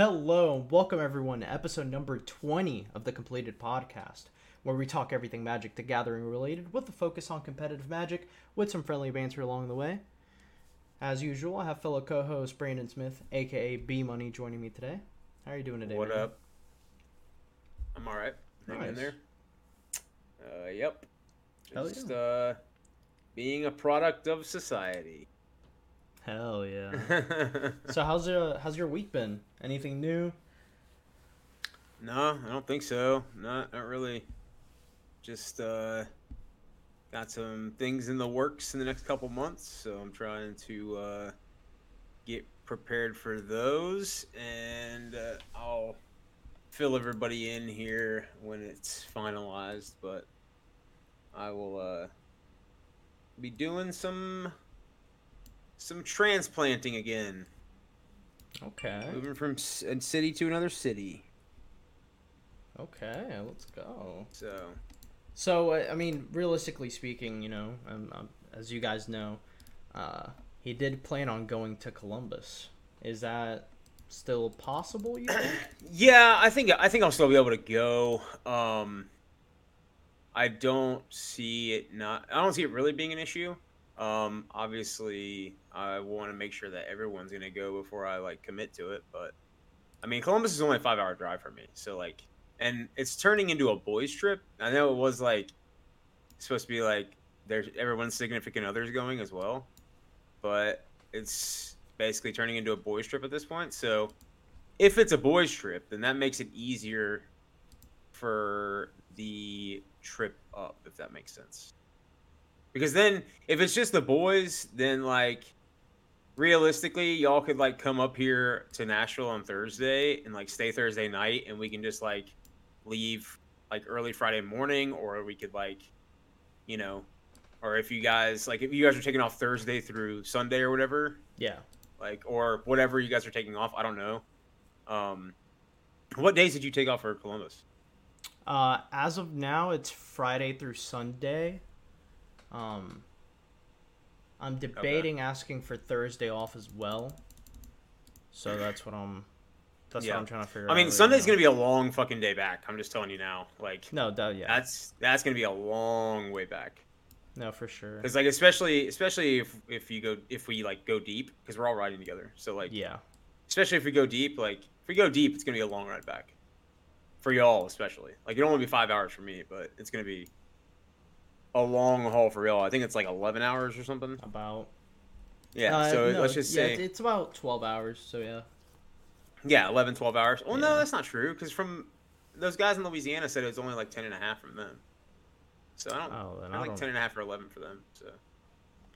Hello, and welcome everyone to episode number 20 of the Compleated Podcast, where we talk everything Magic the Gathering related with a focus on competitive Magic with some friendly banter along the way. As usual, I have fellow co host Brandon Smith, aka B Money, joining me today. How are you doing today? What man? up? I'm all right. Hanging in Nice. there. Uh, yep. Hell Just uh, being a product of society. Hell yeah. so how's your how's your week been? Anything new? No, I don't think so. Not not really. Just uh, got some things in the works in the next couple months, so I'm trying to uh, get prepared for those, and uh, I'll fill everybody in here when it's finalized. But I will uh, be doing some some transplanting again, Okay. moving from city to another city. Okay, let's go. So So, uh, I mean, realistically speaking, you know, um, um, as you guys know, uh, he did plan on going to Columbus. Is that still possible? You think? Yeah, I think I think I'll still be able to go. Um, I don't see it not. I don't see it really being an issue. Um, obviously, I want to make sure that everyone's gonna go before I like commit to it. But I mean, Columbus is only a five-hour drive for me, so like, and it's turning into a boys' trip. I know it was like supposed to be like there's everyone's significant others going as well, but it's basically turning into a boys' trip at this point. So if it's a boys trip, then that makes it easier for the trip up, if that makes sense. Because then, if it's just the boys, then like realistically, y'all could like come up here to Nashville on Thursday and like stay Thursday night, and we can just like leave like early Friday morning, or we could like, you know, or if you guys like if you guys are taking off Thursday through Sunday or whatever, yeah. like or whatever you guys are taking off. I don't know. Um, what days did you take off for Columbus? Uh, as of now, it's Friday through Sunday. Um, I'm debating asking for Thursday off as well. So that's what I'm. That's Yeah. what I'm trying to figure out. I mean, right Sunday's gonna be a long fucking day back. I'm just telling you now. Like No, that, yeah. that's that's gonna be a long way back. no, for sure. Because like especially especially if if you go if we like go deep because we're all riding together. So like Yeah. especially if we go deep like if we go deep it's gonna be a long ride back for y'all especially. Like it'll only be five hours for me, but it's gonna be a long haul for y'all. I think it's like eleven hours or something. About. Yeah. Uh, so no, let's just yeah, say it's, it's about 12 hours. So yeah. Yeah, 11, 12 hours. Well, Yeah. no, that's not true because from those guys in Louisiana said it was only like 10 and a half from them. So I don't, Oh, then I I like don't. 10 and a half or 11 for them. So,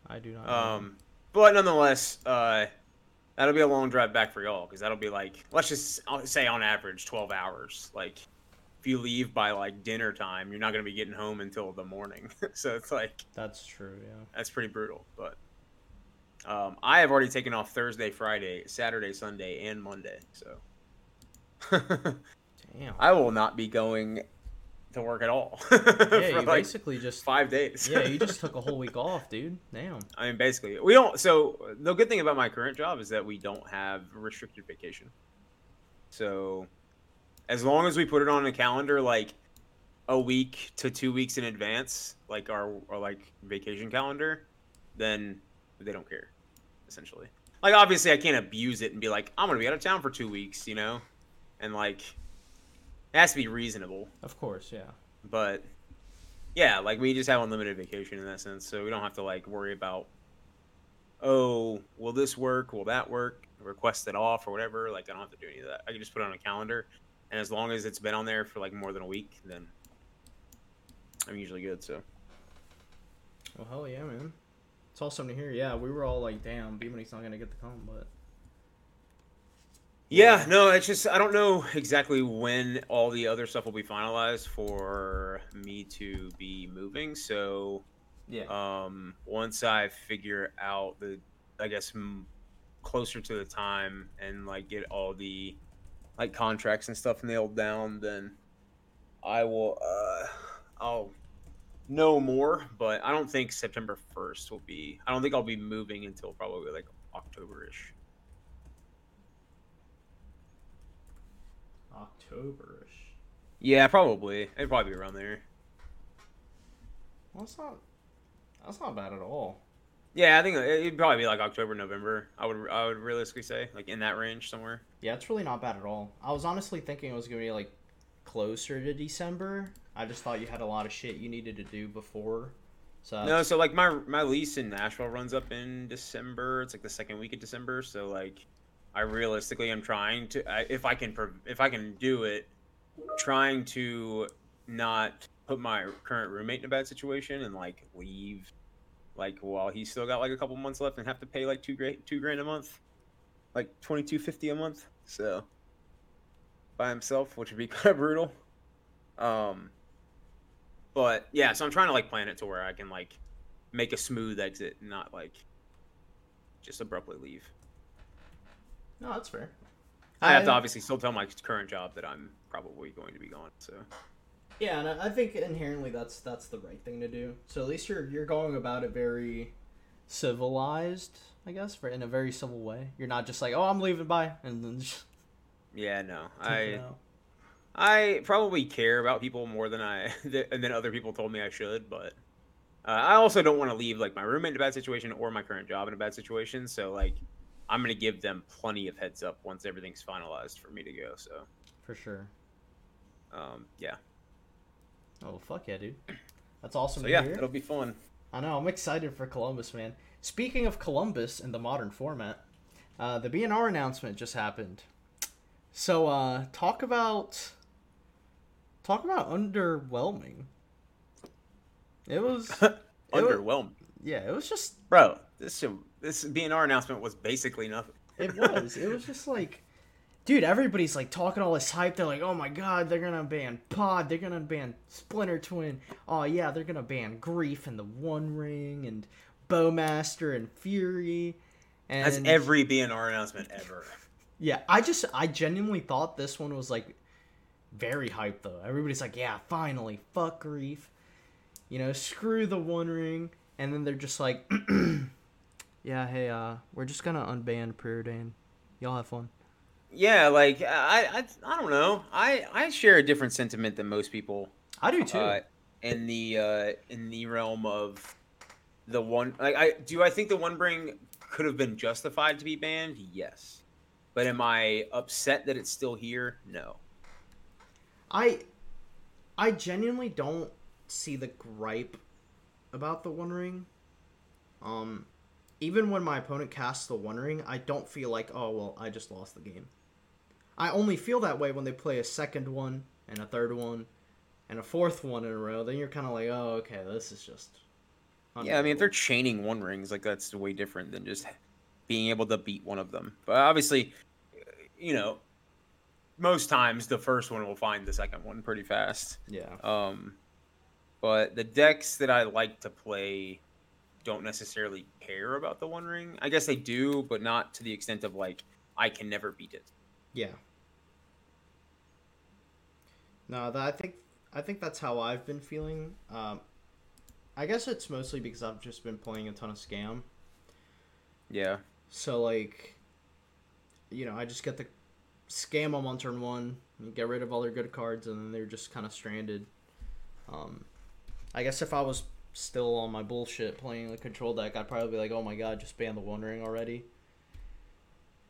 I do not. know. um, but nonetheless, uh, that'll be a long drive back for y'all because that'll be like, let's just say on average 12 hours. Like, if you leave by like dinner time, you're not going to be getting home until the morning. so it's like, That's true. Yeah. that's pretty brutal. But um, I have already taken off Thursday, Friday, Saturday, Sunday, and Monday. So. Damn. I will not be going to work at all. yeah, you like basically just. five days. yeah, you just took a whole week off, dude. Damn. I mean, basically, we don't. So the good thing about my current job is that we don't have restricted vacation. So, as long as we put it on a calendar, like a week to two weeks in advance, like our, like vacation calendar, then they don't care, essentially. Like obviously, I can't abuse it and be like, I'm gonna be out of town for two weeks, you know, and like it has to be reasonable. Of course, yeah. but yeah like we just have unlimited vacation in that sense so we don't have to like worry about oh will this work will that work request it off or whatever like i don't have to do any of that i can just put it on a calendar and as long as it's been on there for like more than a week then i'm usually good so Well, hell yeah, man. It's awesome to hear. Yeah, we were all like, damn, B-Money's not gonna get the come, but yeah no it's just i don't know exactly when all the other stuff will be finalized for me to be moving so yeah, um, once I figure out the, I guess, m- closer to the time and like get all the like contracts and stuff nailed down, then I will, uh, I'll know more. But I don't think September first will be. I don't think I'll be moving until probably like October ish. Octoberish. Yeah, probably. It'd probably be around there. Well, that's not. That's not bad at all. Yeah, I think uh, it'd probably be like October, November. I would I would realistically say like in that range somewhere. Yeah, it's really not bad at all. I was honestly thinking it was gonna be like closer to December. I just thought you had a lot of shit you needed to do before. So No, so like my my lease in Nashville runs up in December. It's like the second week of December. So like, I realistically am trying to I, if I can if I can do it, trying to not put my current roommate in a bad situation and like leave, like while he's still got like a couple months left and have to pay like two grand two grand a month, like twenty two fifty a month. So by himself, which would be kind of brutal. Um, but yeah, so I'm trying to like plan it to where I can like make a smooth exit, and not like just abruptly leave. no, that's fair. I have to obviously still tell my current job that I'm probably going to be gone. So Yeah, and I I think inherently that's that's the right thing to do. So at least you're you're going about it very civilized, I guess, for in a very civil way. You're not just like, oh, I'm leaving, bye, and then just yeah, no, I. I probably care about people more than I and then other people told me I should, but uh, I also don't want to leave like my roommate in a bad situation or my current job in a bad situation. So like, I'm gonna give them plenty of heads up once everything's finalized for me to go. So for sure. um, yeah, Oh fuck yeah, dude. That's awesome so to yeah, hear. it'll be fun. I know. I'm excited for Columbus, man. Speaking of Columbus in the modern format, uh, the BNR announcement just happened. So, uh, talk about talk about underwhelming. It was, Underwhelmed, yeah. It was just bro. This should, this BNR announcement was basically nothing. it was it was just like, dude. Everybody's like talking all this hype. They're like, oh my god, they're gonna ban Pod. They're gonna ban Splinter Twin. Oh yeah, they're gonna ban Grief and the One Ring and Bowmaster and Fury. And That's every BNR announcement ever. Yeah, I just I genuinely thought this one was like very hyped though. Everybody's like, yeah, finally, fuck grief. You know, screw the one ring. And then they're just like Yeah, hey, uh, we're just gonna unban Preordain. Y'all have fun. Yeah, like I, I, I don't know. I, I share a different sentiment than most people. I do too. Uh, in the uh, in the realm of the one, like I do, I think the One Ring could have been justified to be banned. Yes, but am I upset that it's still here? No. I I genuinely don't see the gripe about the One Ring. Um, even when my opponent casts the One Ring, I don't feel like, oh well, I just lost the game. I only feel that way when they play a second one and a third one and a fourth one in a row. Then you're kind of like, oh okay, this is just. Yeah, I mean, if they're chaining one rings, like that's way different than just being able to beat one of them. But obviously, you know, most times the first one will find the second one pretty fast. yeah, Um, but the decks that I like to play don't necessarily care about the One Ring. I guess they do, but not to the extent of like I can never beat it. Yeah. No, that I think I think that's how I've been feeling. Um, I guess it's mostly because I've just been playing a ton of scam. Yeah, So like, you know, I just get the scam them on turn one, and get rid of all their good cards, and then they're just kind of stranded. Um, I guess if I was still on my bullshit playing the control deck, I'd probably be like, oh my god, just ban the One Ring already.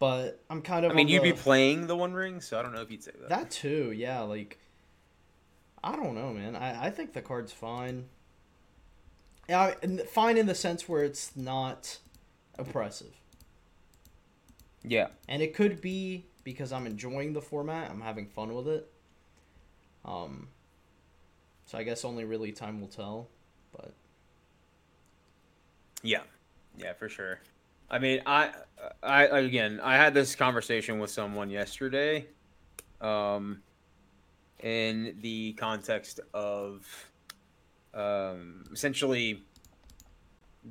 But I'm kind of. I mean, you'd be playing the One Ring, so I don't know if you'd say that. that too, yeah. Like, I don't know, man. I, I think the card's fine. Yeah, fine in the sense where it's not oppressive. Yeah, and it could be because I'm enjoying the format. I'm having fun with it. Um, so I guess only really time will tell. But yeah, yeah, for sure. I mean, I, I again, I had this conversation with someone yesterday, um, in the context of, um, essentially,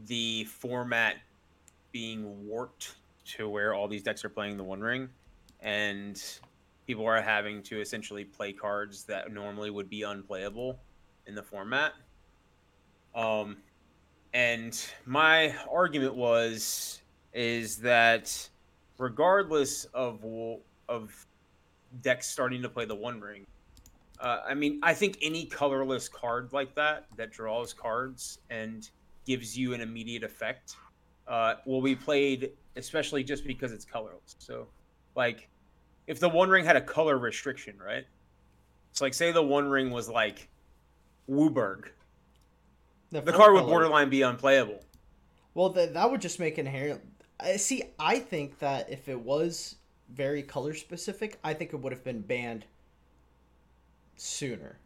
the format being warped to where all these decks are playing the One Ring, and people are having to essentially play cards that normally would be unplayable in the format. Um, and my argument was is that regardless of of decks starting to play the One Ring. Uh, I mean, I think any colorless card like that that draws cards and gives you an immediate effect uh, will be played, especially just because it's colorless. So, like, if the One Ring had a color restriction, right? It's like say the One Ring was like WUBRG. The, the card would borderline be unplayable. Well, that that would just make inherent. I see. I think that if it was very color specific, I think it would have been banned sooner.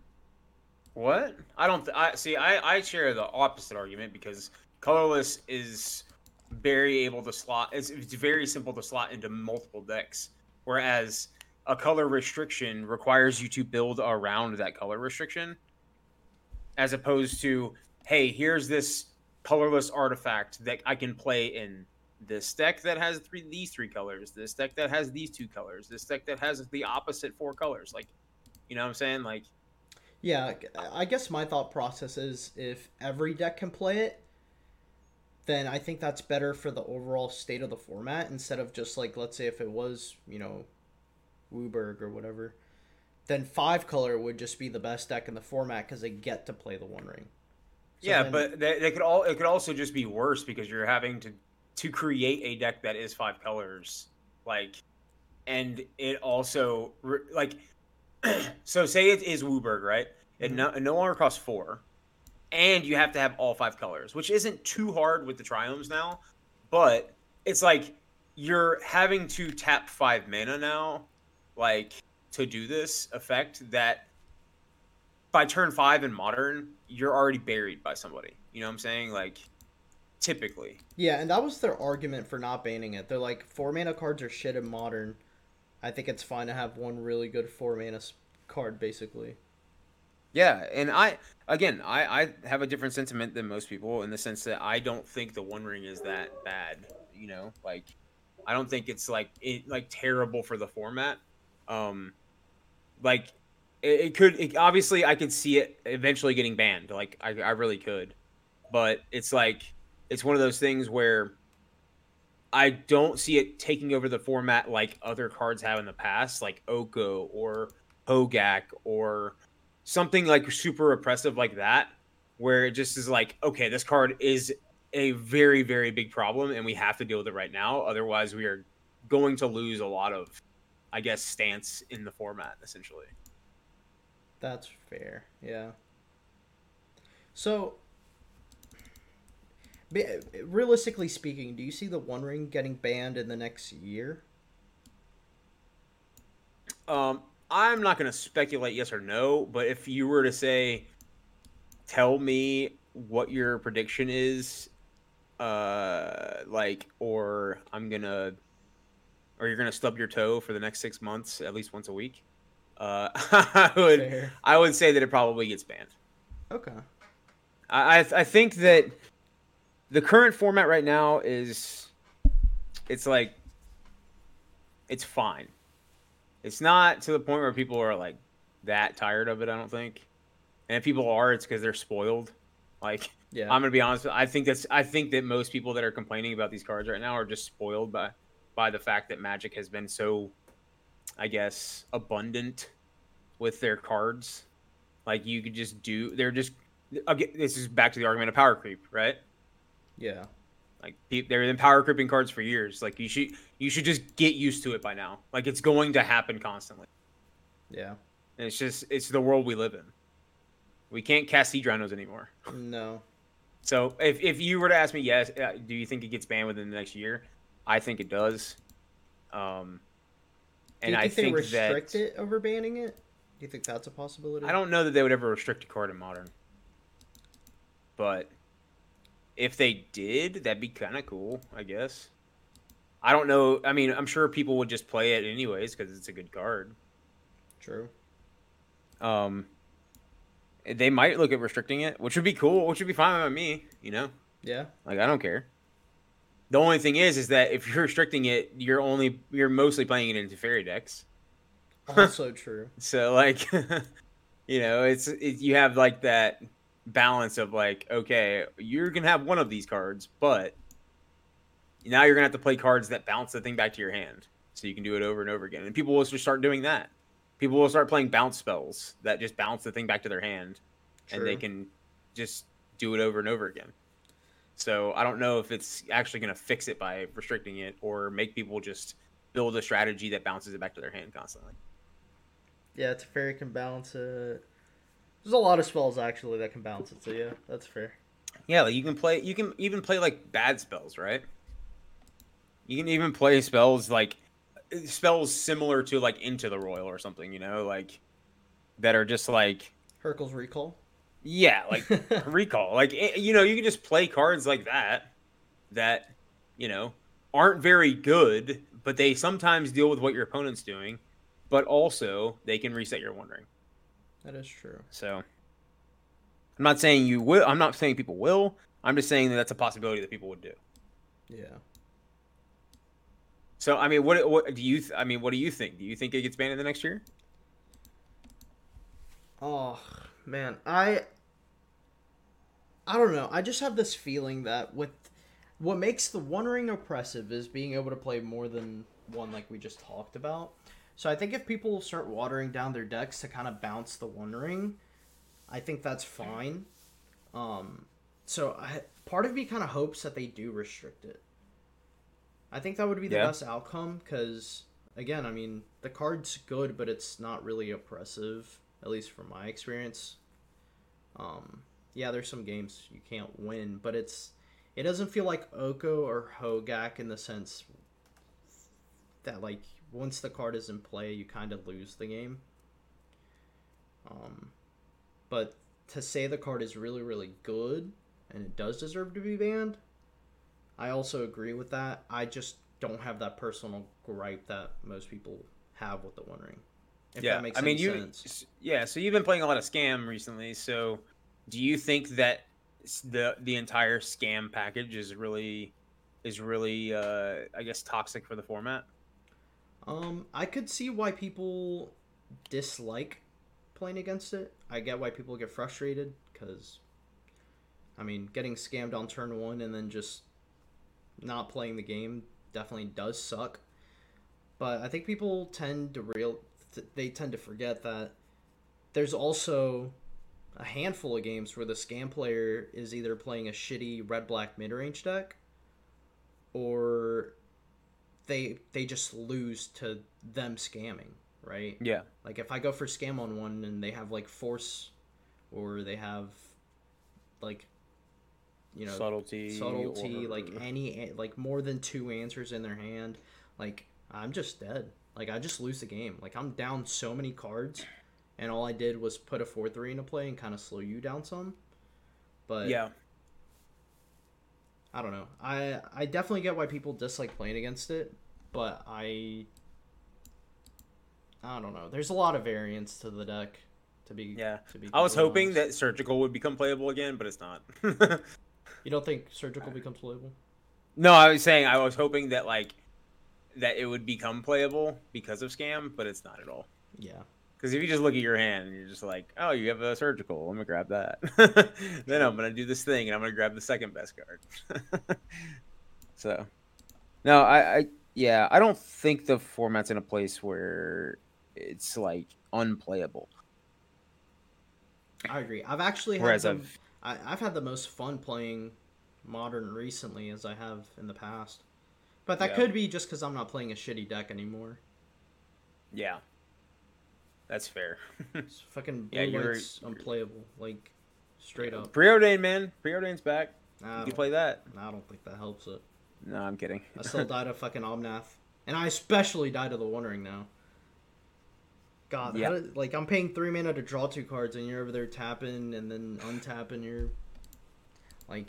What? I don't. Th- I see. I I share the opposite argument because colorless is very able to slot. It's, it's very simple to slot into multiple decks, whereas a color restriction requires you to build around that color restriction, as opposed to hey, here's this colorless artifact that I can play in this deck that has three these three colors, this deck that has these two colors, this deck that has the opposite four colors. Like, you know what I'm saying? Like, yeah, I guess my thought process is if every deck can play it, then I think that's better for the overall state of the format instead of just like let's say if it was you know, WUBRG or whatever, then five color would just be the best deck in the format because they get to play the One Ring. So yeah, then, but they, they, could all it could also just be worse because you're having to to create a deck that is five colors, like, and it also like, so say it is WUBRG, right? It, mm-hmm. no, it no longer costs four, and you have to have all five colors, which isn't too hard with the triomes now, but it's like you're having to tap five mana now, like to do this effect that by turn five in modern, you're already buried by somebody. You know what I'm saying? Like typically. Yeah, and that was their argument for not banning it. They're like four mana cards are shit in modern. I think it's fine to have one really good four mana card, basically. Yeah, and I again, I I have a different sentiment than most people in the sense that I don't think the One Ring is that bad. You know, like I don't think it's like it like terrible for the format. Um, like it, it could it, obviously I could see it eventually getting banned. Like I, I really could, but it's like it's one of those things where I don't see it taking over the format like other cards have in the past, like Oko or Hogaak or something like super oppressive like that, where it just is like, okay, this card is a very, very big problem and we have to deal with it right now. Otherwise, we are going to lose a lot of, I guess, stance in the format, essentially. That's fair. Yeah. So, realistically speaking, do you see the One Ring getting banned in the next year? Um, I'm not going to speculate yes or no, but if you were to say, tell me what your prediction is, uh, like, or I'm gonna, or you're gonna stub your toe for the next six months at least once a week. Uh, I would Fair. I would say that it probably gets banned. Okay. I I think that the current format right now is it's like it's fine. It's not to the point where people are like that tired of it. I don't think, and if people are, it's because they're spoiled. Like, yeah, I'm gonna be honest. I think that's I think that most people that are complaining about these cards right now are just spoiled by by the fact that Magic has been so I guess, abundant with their cards. Like you could just do. They're just. Again, this is back to the argument of power creep, right? Yeah. Like they're in power creeping cards for years. Like you should you should just get used to it by now. Like it's going to happen constantly. Yeah. And it's just it's the world we live in. We can't cast Seedrinos anymore. No. So if if you were to ask me, yes, uh, do you think it gets banned within the next year? I think it does. Um, and Do you think I they think restrict that, it over banning it? Do you think that's a possibility? I don't know that they would ever restrict a card in modern, but if they did, that'd be kind of cool, I guess. I don't know. I mean, I'm sure people would just play it anyways because it's a good card. True. Um, they might look at restricting it, which would be cool, which would be fine by me. You know. Yeah. Like I don't care. The only thing is, is that if you're restricting it, you're only you're mostly playing it into fairy decks. Also true. so like, you know, it's it, you have like that balance of like, okay, you're gonna have one of these cards, but now you're gonna have to play cards that bounce the thing back to your hand, so you can do it over and over again, and people will just start doing that. people will start playing bounce spells that just bounce the thing back to their hand, and they can just do it over and over again. So I don't know if it's actually going to fix it by restricting it or make people just build a strategy that bounces it back to their hand constantly. Yeah, it's fair. It can balance it. There's a lot of spells actually that can balance it. So yeah, that's fair. Yeah, like you can play. You can even play like bad spells, right? You can even play spells like spells similar to like Into the Roil or something. You know, like that are just like Hurkyl's recall. yeah, like recall. Like eh, you know, you can just play cards like that that you know aren't very good, but they sometimes deal with what your opponent's doing, but also they can reset your One Ring. That is true. So I'm not saying you will. I'm not saying people will. I'm just saying that that's a possibility that people would do. Yeah. So I mean, what what do you? Th- I mean, what do you think? Do you think it gets banned in the next year? Oh man, I I don't know. I just have this feeling that with what makes the One Ring oppressive is being able to play more than one, like we just talked about. So I think if people start watering down their decks to kind of bounce the One Ring, I think that's fine. Um, so I part of me kind of hopes that they do restrict it. I think that would be the Yeah. best outcome because again, I mean, the card's good, but it's not really oppressive, at least from my experience. Um, yeah, there's some games you can't win, but it's it doesn't feel like Oko or Hogaak in the sense that like once the card is in play, you kind of lose the game. Um, but to say the card is really really good and it does deserve to be banned, I also agree with that. I just don't have that personal gripe that most people have with the One Ring. If yeah, that makes I mean, you. sense. Yeah, so you've been playing a lot of scam recently. So, do you think that the the entire scam package is really is really, uh, I guess, toxic for the format? Um, I could see why people dislike playing against it. I get why people get frustrated because, I mean, getting scammed on turn one and then just not playing the game definitely does suck. But I think people tend to real th- they tend to forget that there's also a handful of games where the scam player is either playing a shitty red black mid range deck or they they just lose to them scamming, right? Yeah, Like if I go for scam on one and they have like force or they have like you know subtlety, subtlety or- like any like more than two answers in their hand like i'm just dead. Like i just lose the game. Like i'm down so many cards and all i did was put a 4-3 into play and kind of slow you down some. But yeah, i don't know i i definitely get why people dislike playing against it but i i don't know there's a lot of variance to the deck to be yeah. to be I was hoping honest. that surgical would become playable again, but it's not. you don't think surgical becomes playable no, I was saying I was hoping that like that it would become playable because of scam, but it's not at all. yeah Because if you just look at your hand and you're just like, oh, you have a surgical, I'm gonna grab that. then I'm gonna do this thing and I'm gonna grab the second best card. so, no, I, I, yeah, I don't think the format's in a place where it's like unplayable. I agree. I've actually had Whereas the, I've, I, I've had the most fun playing modern recently as I have in the past. But that Yeah. could be just because I'm not playing a shitty deck anymore. yeah, that's fair. It's fucking Yeah, blue you're- unplayable, like straight up. Preordained, man, preordained's back. Nah, You can play that. nah, I don't think that helps it. No, I'm kidding. I still died of fucking Omnath, and I especially died of the One Ring now. God, Yeah. like I'm paying three mana to draw two cards, and you're over there tapping and then untapping your, like,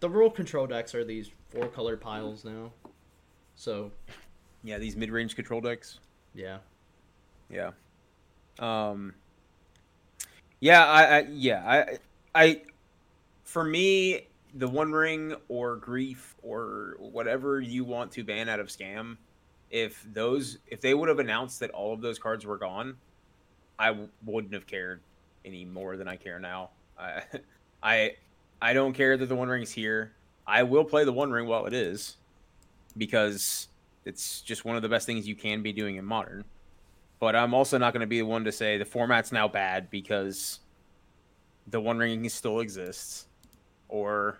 the rule control decks are these four color piles now. So yeah, these mid-range control decks. yeah, Yeah. Um. Yeah, I, I yeah, I, I, for me, the One Ring or Grief or whatever you want to ban out of Scam, if those, if they would have announced that all of those cards were gone, I w- wouldn't have cared any more than I care now. I, I, I don't care that the One Ring's here. I will play the One Ring while it is, because it's just one of the best things you can be doing in Modern. But I'm also not going to be the one to say the format's now bad because the One Ring still exists. Or,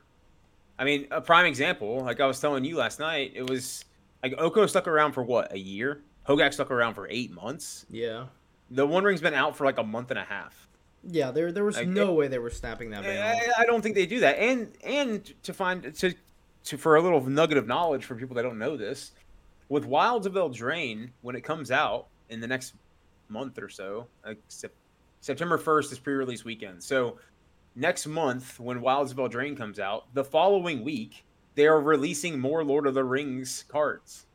I mean, a prime example, like I was telling you last night, it was like Oko stuck around for what a year. Hogaak stuck around for eight months. Yeah. The One Ring's been out for like a month and a half. Yeah, there there was Like, no way they were snapping that ban. I, I don't think they do that. And and to find to to for a little nugget of knowledge for people that don't know this, with Wilds of Eldraine, when it comes out in the next month or so, like Sep- September first is pre-release weekend. So next month, when Wilds of Eldraine comes out, the following week they are releasing more Lord of the Rings cards.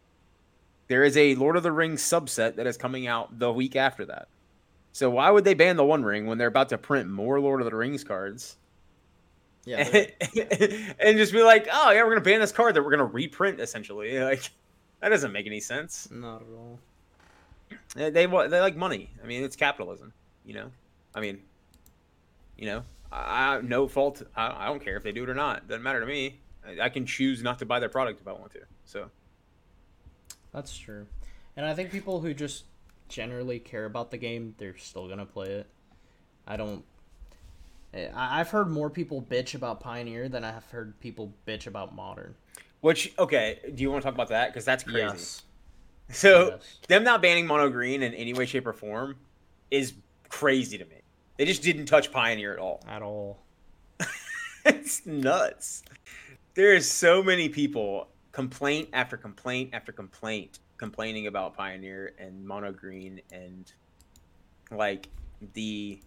There is a Lord of the Rings subset that is coming out the week after that. So why would they ban the One Ring when they're about to print more Lord of the Rings cards? Yeah, and just be like, oh yeah, we're gonna ban this card that we're gonna reprint essentially. Like that doesn't make any sense. not at all. They they, they like money. I mean, it's capitalism. You know. I mean, you know, I, I no fault. I, I don't care if they do it or not. Doesn't matter to me. I, I can choose not to buy their product if I want to. So That's true. And I think people who just generally care about the game, they're still gonna play it. I don't. Eh, I- I've heard more people bitch about Pioneer than I have heard people bitch about Modern. which okay, do you want to talk about that? Because that's crazy. Yes. So Yes. them not banning mono green in any way, shape, or form is crazy to me. They just didn't touch Pioneer at all. At all. it's nuts. There's so many people complaint after complaint after complaint complaining about Pioneer and mono green and like the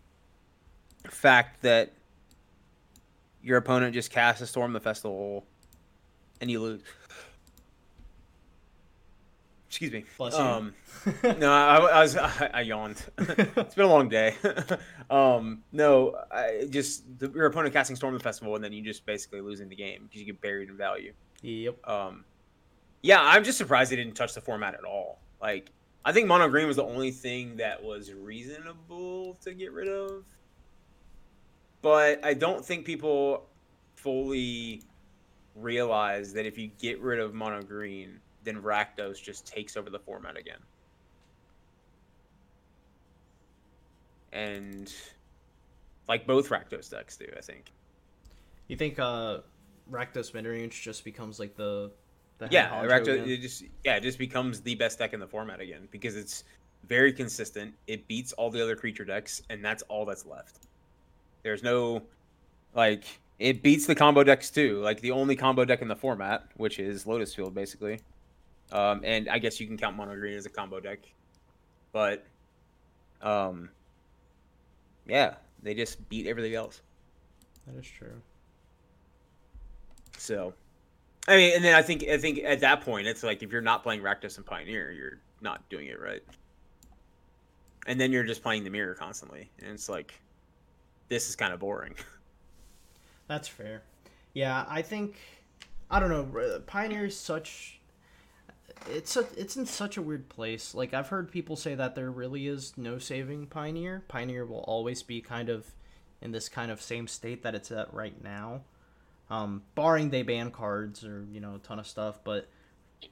fact that your opponent just casts a storm the festival and you lose. Excuse me. Bless you. Um, no, I, I was I, I yawned. it's been a long day. um, no, I just the, your opponent casting storm the festival, and then you just basically losing the game because you get buried in value. Yep. Um, yeah, I'm just surprised they didn't touch the format at all. Like, I think mono green was the only thing that was reasonable to get rid of, but I don't think people fully realize that if you get rid of mono green, then Rakdos just takes over the format again. And like both Rakdos decks do, I think. You think uh, Rakdos midrange just becomes like the, the Yeah, Rakdos again? it just yeah, it just becomes the best deck in the format again because it's very consistent. It beats all the other creature decks, and that's all that's left. There's no like it beats the combo decks too. Like the only combo deck in the format, which is Lotus Field, basically. Um, and I guess you can count Mono Green as a combo deck, but um, yeah, they just beat everything else. That is true. So, I mean, and then I think I think at that point it's like if you're not playing Rakdos and Pioneer, you're not doing it right. And then you're just playing the mirror constantly, and it's like, this is kind of boring. That's fair. Yeah, I think I don't know. Pioneer is such. It's a, it's in such a weird place. Like I've heard people say that there really is no saving Pioneer. Pioneer will always be kind of in this kind of same state that it's at right now, um, barring they ban cards or you know a ton of stuff. But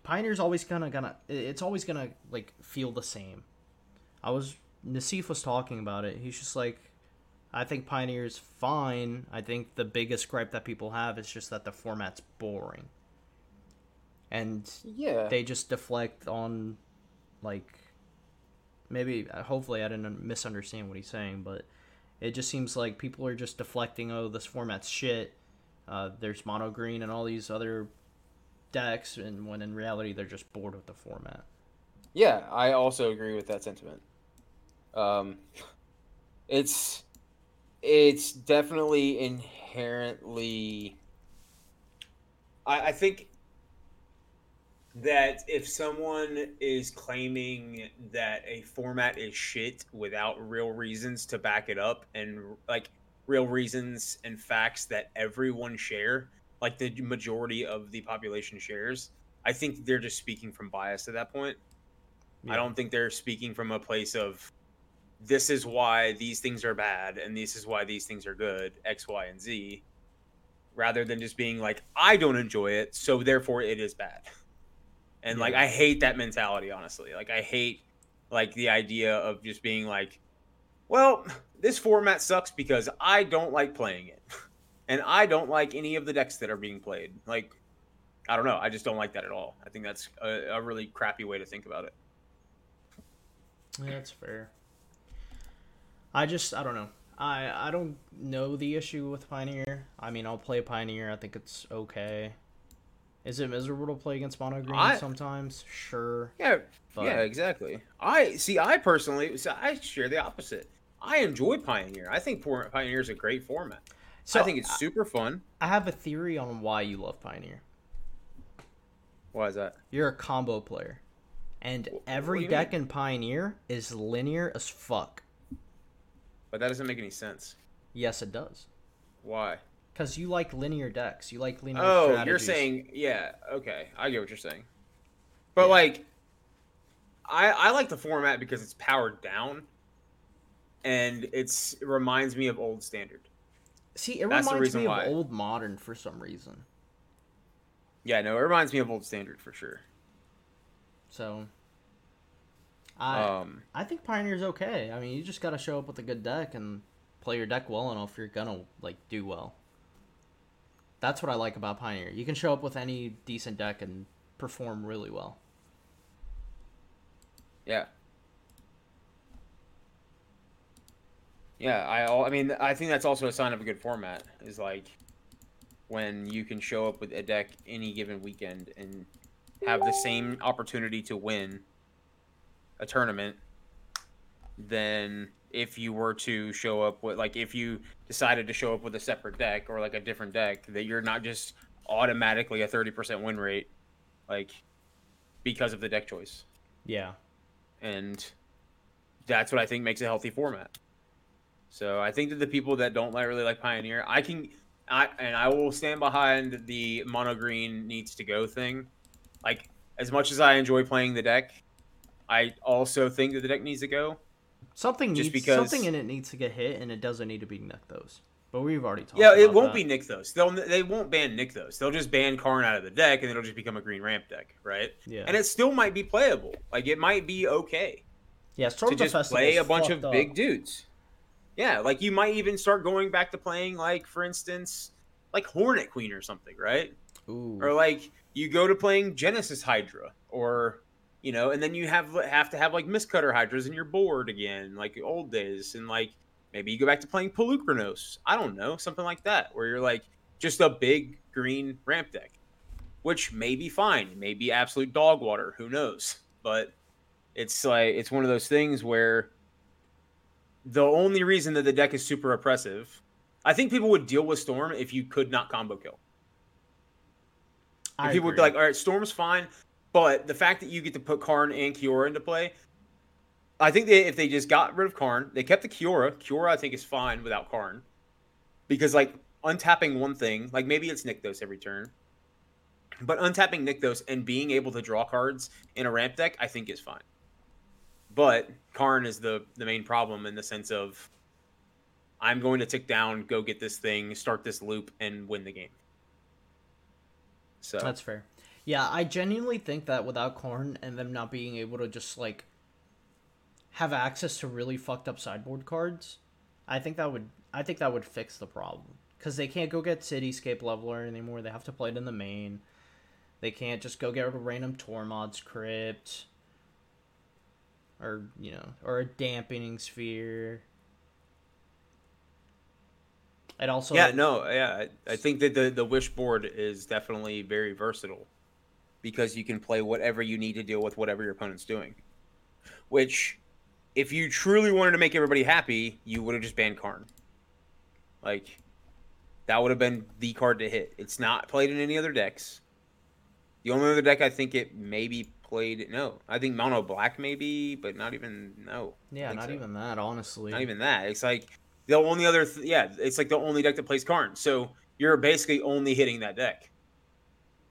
Pioneer's always gonna gonna it's always gonna like feel the same. I was Nasif was talking about it. He's just like I think Pioneer's fine. I think the biggest gripe that people have is just that the format's boring. And Yeah. they just deflect on like maybe uh, hopefully I didn't misunderstand what he's saying, but it just seems like people are just deflecting, oh, this format's shit. Uh, there's mono green and all these other decks and when in reality they're just bored with the format. Yeah, I also agree with that sentiment. Um, it's it's definitely inherently. I, I think that if someone is claiming that a format is shit without real reasons to back it up and like real reasons and facts that everyone share, like the majority of the population shares, I think they're just speaking from bias at that point. I don't think they're speaking from a place of this is why these things are bad and this is why these things are good, X, Y, and Z, rather than just being like, I don't enjoy it, so therefore it is bad. And like I hate that mentality, honestly. Like I hate like the idea of just being like, well, this format sucks because I don't like playing it. and I don't like any of the decks that are being played. Like, I don't know. I just don't like that at all. I think that's a, a really crappy way to think about it. Yeah, that's fair. I just I don't know. I I don't know the issue with Pioneer. I mean, I'll play Pioneer. I think it's okay. Is it miserable to play against mono green I, sometimes? Sure. Yeah. But... Yeah, exactly. I see. I personally, so I share the opposite. I enjoy Pioneer. I think Pioneer is a great format. So I think it's super fun. I have a theory on why you love Pioneer. Why is that? You're a combo player, and every deck mean? in Pioneer is linear as fuck. But that doesn't make any sense. Yes, it does. Why? Because you like linear decks. You like linear. Oh, strategies. you're saying yeah. Okay, I get what you're saying. But yeah. like, I I like the format because it's powered down, and it's it reminds me of old standard. See, it That's reminds me why. of old modern for some reason. Yeah, no, it reminds me of old standard for sure. So, I um, I think Pioneer's okay. I mean, you just got to show up with a good deck and play your deck well enough. You're gonna like do well. That's what I like about Pioneer. You can show up with any decent deck and perform really well. Yeah. Yeah, I I mean I think that's also a sign of a good format is like when you can show up with a deck any given weekend and have the same opportunity to win a tournament than if you were to show up with like if you decided to show up with a separate deck or like a different deck that you're not just automatically a 30% win rate like because of the deck choice. Yeah. And that's what I think makes a healthy format. So I think that the people that don't like, really like Pioneer, I can I and I will stand behind the mono green needs to go thing. Like as much as I enjoy playing the deck, I also think that the deck needs to go. Something just needs, because something in it needs to get hit, and it doesn't need to be Nykthos. But we've already talked. Yeah, it won't that. be Nykthos. They'll they won't ban Nykthos. They'll just ban Karn out of the deck, and it'll just become a green ramp deck, right? Yeah. And it still might be playable. Like it might be okay. Yeah, to just play a bunch of up. big dudes. Yeah, like you might even start going back to playing, like for instance, like Hornet Queen or something, right? Ooh. Or like you go to playing Genesis Hydra, or you know, and then you have have to have like Mistcutter Hydras in your board again, like old days, and like maybe you go back to playing Polukranos. I don't know, something like that, where you're like just a big green ramp deck, which may be fine, may be absolute dog water, who knows? But it's like it's one of those things where the only reason that the deck is super oppressive, I think people would deal with Storm if you could not combo kill. People agree. would be like, all right, Storm's fine. But the fact that you get to put Karn and Kiora into play, I think they, if they just got rid of Karn, they kept the Kiora. Kiora, I think, is fine without Karn. Because, like, untapping one thing, like maybe it's Nykthos every turn, but untapping Nykthos and being able to draw cards in a ramp deck, I think is fine. But Karn is the, the main problem in the sense of I'm going to tick down, go get this thing, start this loop, and win the game. So that's fair. Yeah, I genuinely think that without Karn and them not being able to just like have access to really fucked up sideboard cards, I think that would I think that would fix the problem because they can't go get Cityscape Leveler anymore. They have to play it in the main. They can't just go get a random Tormod's Crypt or you know or a dampening sphere. It also yeah no yeah I, I think that the the wish board is definitely very versatile because you can play whatever you need to deal with whatever your opponent's doing. Which, if you truly wanted to make everybody happy, you would have just banned Karn. Like, that would have been the card to hit. It's not played in any other decks. The only other deck I think it maybe played no, I think Mono Black maybe, but not even no. Yeah, not so. even that. Honestly, not even that. It's like the only other th- yeah, it's like the only deck that plays Karn. So you're basically only hitting that deck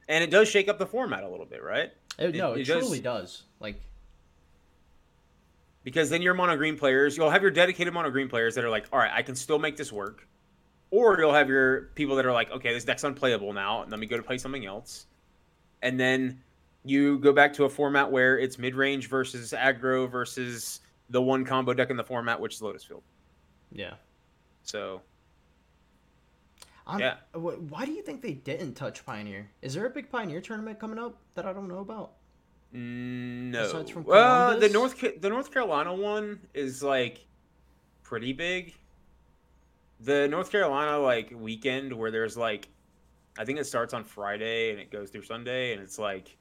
and it does shake up the format a little bit, right? It, no, it, it truly does. does. Like because then your mono green players, you'll have your dedicated mono green players that are like, all right, I can still make this work, or you'll have your people that are like, okay, this deck's unplayable now, and let me go to play something else, and then you go back to a format where it's mid range versus aggro versus the one combo deck in the format, which is Lotus Field. Yeah. So I'm, Yeah. wh- Why do you think they didn't touch Pioneer? Is there a big Pioneer tournament coming up that I don't know about? no, well, the North the North Carolina one is like pretty big. The North Carolina like weekend where there's like, I think it starts on Friday and it goes through Sunday, and it's like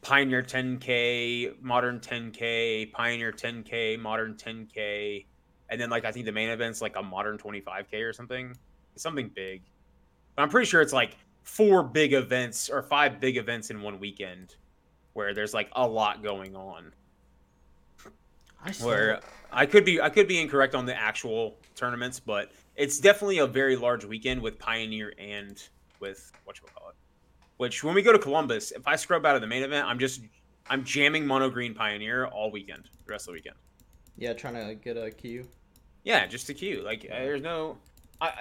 Pioneer 10K, Modern 10K, Pioneer 10K, Modern 10K, and then like I think the main event's like a Modern 25K or something. Something big. But I'm pretty sure it's like four big events or five big events in one weekend where there's like a lot going on. I Where I could be I could be incorrect on the actual tournaments, but it's definitely a very large weekend with Pioneer and with what you call it. Which when we go to Columbus, if I scrub out of the main event, I'm just I'm jamming mono green Pioneer all weekend, the rest of the weekend. yeah, trying to get a queue. Yeah, just a queue. Like uh, there's no, I.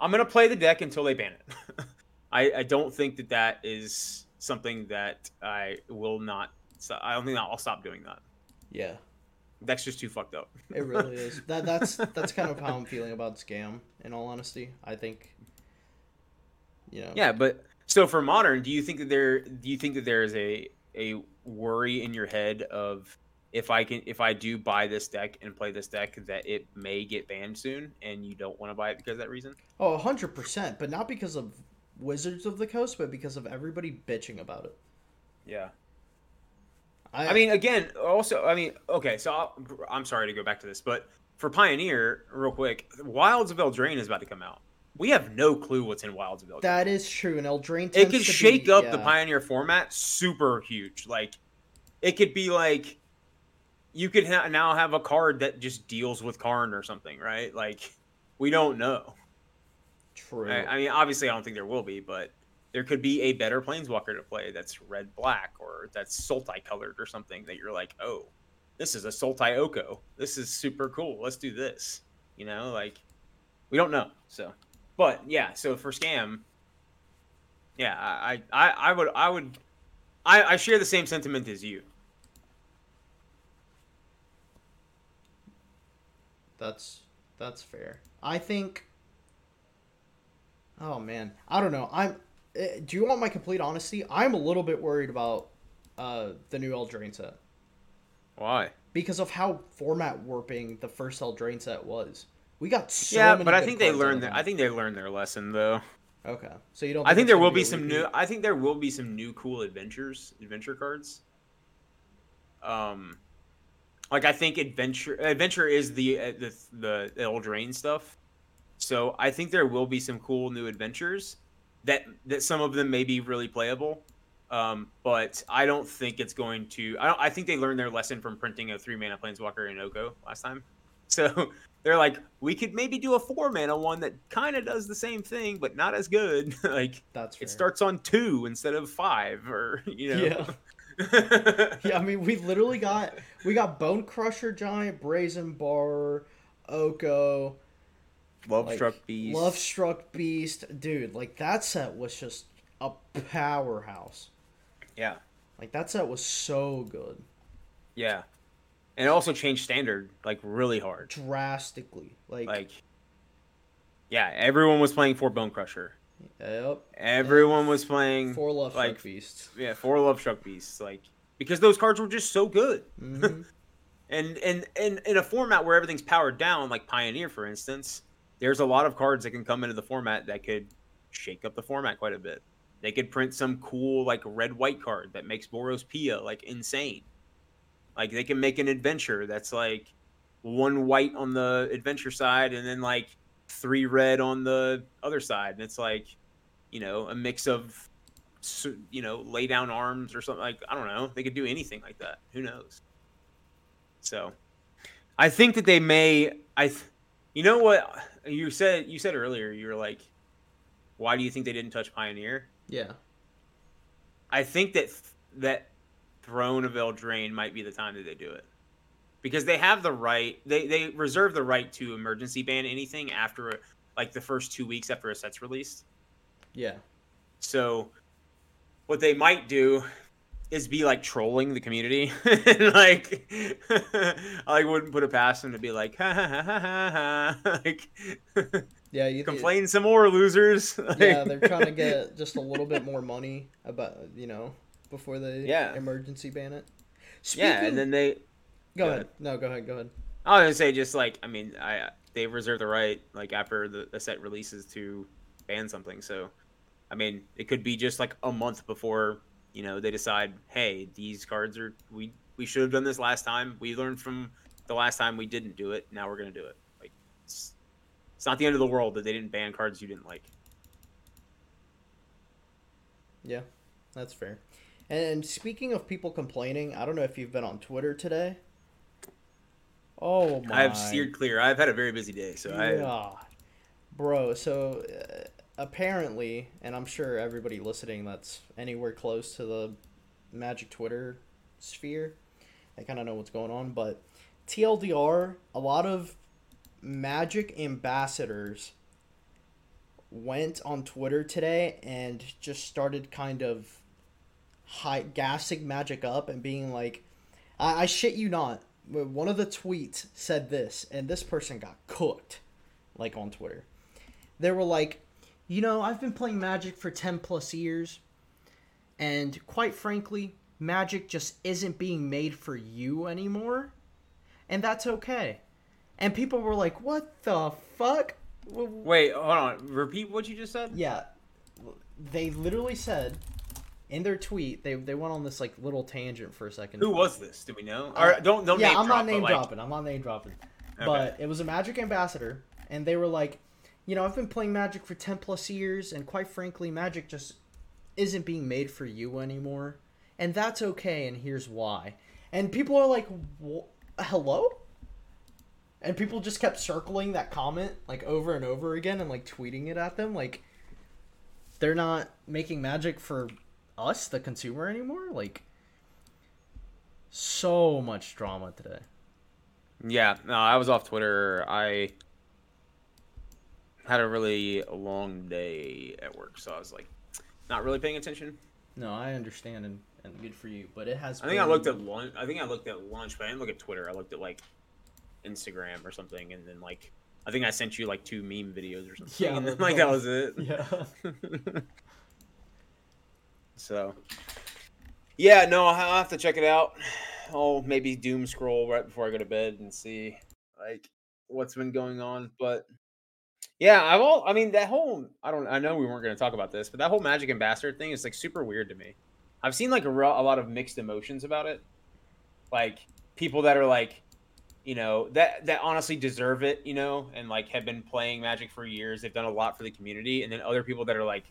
I'm gonna play the deck until they ban it. I I don't think that that is something that I will not. So I don't think I'll stop doing that. Yeah, Deck's just too fucked up. it really is. That that's that's kind of how I'm feeling about Scam. In all honesty, I think. You know. Yeah, but so for modern, do you think that there do you think that there is a a worry in your head of if I can if I do buy this deck and play this deck that it may get banned soon and you don't want to buy it because of that reason? Oh, 100%, but not because of Wizards of the Coast, but because of everybody bitching about it. Yeah. I, I mean, again, also, I mean, okay, so I'll, I'm sorry to go back to this, but for Pioneer, real quick, Wilds of Eldraine is about to come out. We have no clue what's in Wilds of Eldraine. that is true, and Eldraine it could shake be, up the. Pioneer format super huge. Like, it could be like you could ha- now have a card that just deals with Karn or something, right? Like, we don't know. True. I, I mean, obviously, I don't think there will be, but there could be a better planeswalker to play that's red black or that's Sultai colored or something that you're like, oh, this is a Sultai Oko. This is super cool. Let's do this. You know, like we don't know. So, but yeah. So for scam, yeah, I I, I would I would I, I share the same sentiment as you. That's that's fair. I think. Oh man, I don't know. I'm. eh, Do you want my complete honesty? I'm a little bit worried about uh, the new Eldraine set Why? because of how format warping the first Eldraine set was. We got so yeah, but I think they learned their. I think they learned their lesson though. Okay, so you don't. I think there will a be some new. I think there will be some new cool adventures, adventure cards. Um, like I think adventure adventure is the uh, the the Eldraine stuff. So I think there will be some cool new adventures that that some of them may be really playable. Um, but I don't think it's going to. I don't. I think they learned their lesson from printing a three mana planeswalker in Oko last time. So they're like, we could maybe do a four mana one that kind of does the same thing, but not as good. like That's fair. it starts on two instead of five, or you know. Yeah. Yeah, I mean, we literally got we got Bonecrusher Giant, Brazen Bar, Oko, Love like, struck beast. Love Struck Beast, dude. Like that set was just a powerhouse. Yeah, Like that set was so good, yeah, and it also changed standard like really hard. drastically. Like, Like, yeah, everyone was playing for Bonecrusher. Yep, Everyone was playing four Love like Struck Beasts. yeah four Love struck beasts. Like because those cards were just so good. Mhm. And and and in a format where everything's powered down, like Pioneer, for instance, there's a lot of cards that can come into the format that could shake up the format quite a bit. They could print some cool like red white card that makes Boros Pia like insane. Like they can make an adventure that's like one white on the adventure side and then like three red on the other side, and it's like you know a mix of you know lay down arms or something like I don't know. They could do anything like that. Who knows? So, I think that they may. I, th- you know what you said. You said earlier. You were like, "Why do you think they didn't touch Pioneer?" Yeah, I think that that Throne of Eldraine might be the time that they do it, because they have the right. They they reserve the right to emergency ban anything after like the first two weeks after a set's released. yeah, So, what they might do is be like trolling the community. like I wouldn't put it past them to be like, ha ha ha ha ha, like yeah, you complain some more, losers. Like, yeah, they're trying to get just a little bit more money about you know before they Yeah. emergency ban it. yeah, and then they. Go, go ahead. ahead. No, go ahead. Go ahead. I was gonna say just like I mean I they reserve the right like after the, the set releases to ban something. So I mean it could be just like a month before you know they decide hey these cards are we we should have done this last time. We learned from the last time we didn't do it. Now we're gonna do it. Like it's, it's not the end of the world that they didn't ban cards you didn't like. Yeah, that's fair. And speaking of people complaining, I don't know if you've been on Twitter today. Oh my! I've steered clear. I've had a very busy day, so I Yeah. Bro, so uh, apparently, and I'm sure everybody listening that's anywhere close to the Magic Twitter sphere, they kind of know what's going on. But TLDR, a lot of Magic ambassadors went on Twitter today and just started kind of high gassing Magic up and being like, I, I shit you not. One of the tweets said this, and this person got cooked, like on Twitter. They were like, you know, I've been playing Magic for 10 plus years, and quite frankly, Magic just isn't being made for you anymore, and that's okay. And people were like, what the fuck? Wait. Hold on. Repeat what you just said. yeah, they literally said in their tweet they they went on this like little tangent for a second. Who was this? Do we know? Uh, or don't don't yeah, I'm drop, not but, name like- dropping. I'm not name dropping. But it was a Magic ambassador, and they were like, you know, I've been playing Magic for 10 plus years, and quite frankly, Magic just isn't being made for you anymore, and that's okay. And here's why. And people are like, hello. And people just kept circling that comment like over and over again and like tweeting it at them like they're not making magic for us the consumer anymore like so much drama today Yeah, no, I was off Twitter. I had a really long day at work, so I was like, not really paying attention. no i understand and, and good for you but it has I think I looked at lunch. I think I looked at lunch, but I didn't look at Twitter. I looked at like Instagram or something, and then like I think I sent you like two meme videos or something. Yeah, and then, like that was it. yeah so, yeah, no, I'll have to check it out. I'll maybe doom scroll right before I go to bed and see like what's been going on. But yeah, I've all. I mean, that whole. I don't. I know we weren't going to talk about this, but that whole Magic Ambassador thing is like super weird to me. I've seen like a, a lot of mixed emotions about it. Like people that are like, you know, that that honestly deserve it, you know, and like have been playing Magic for years. They've done a lot for the community, and then other people that are like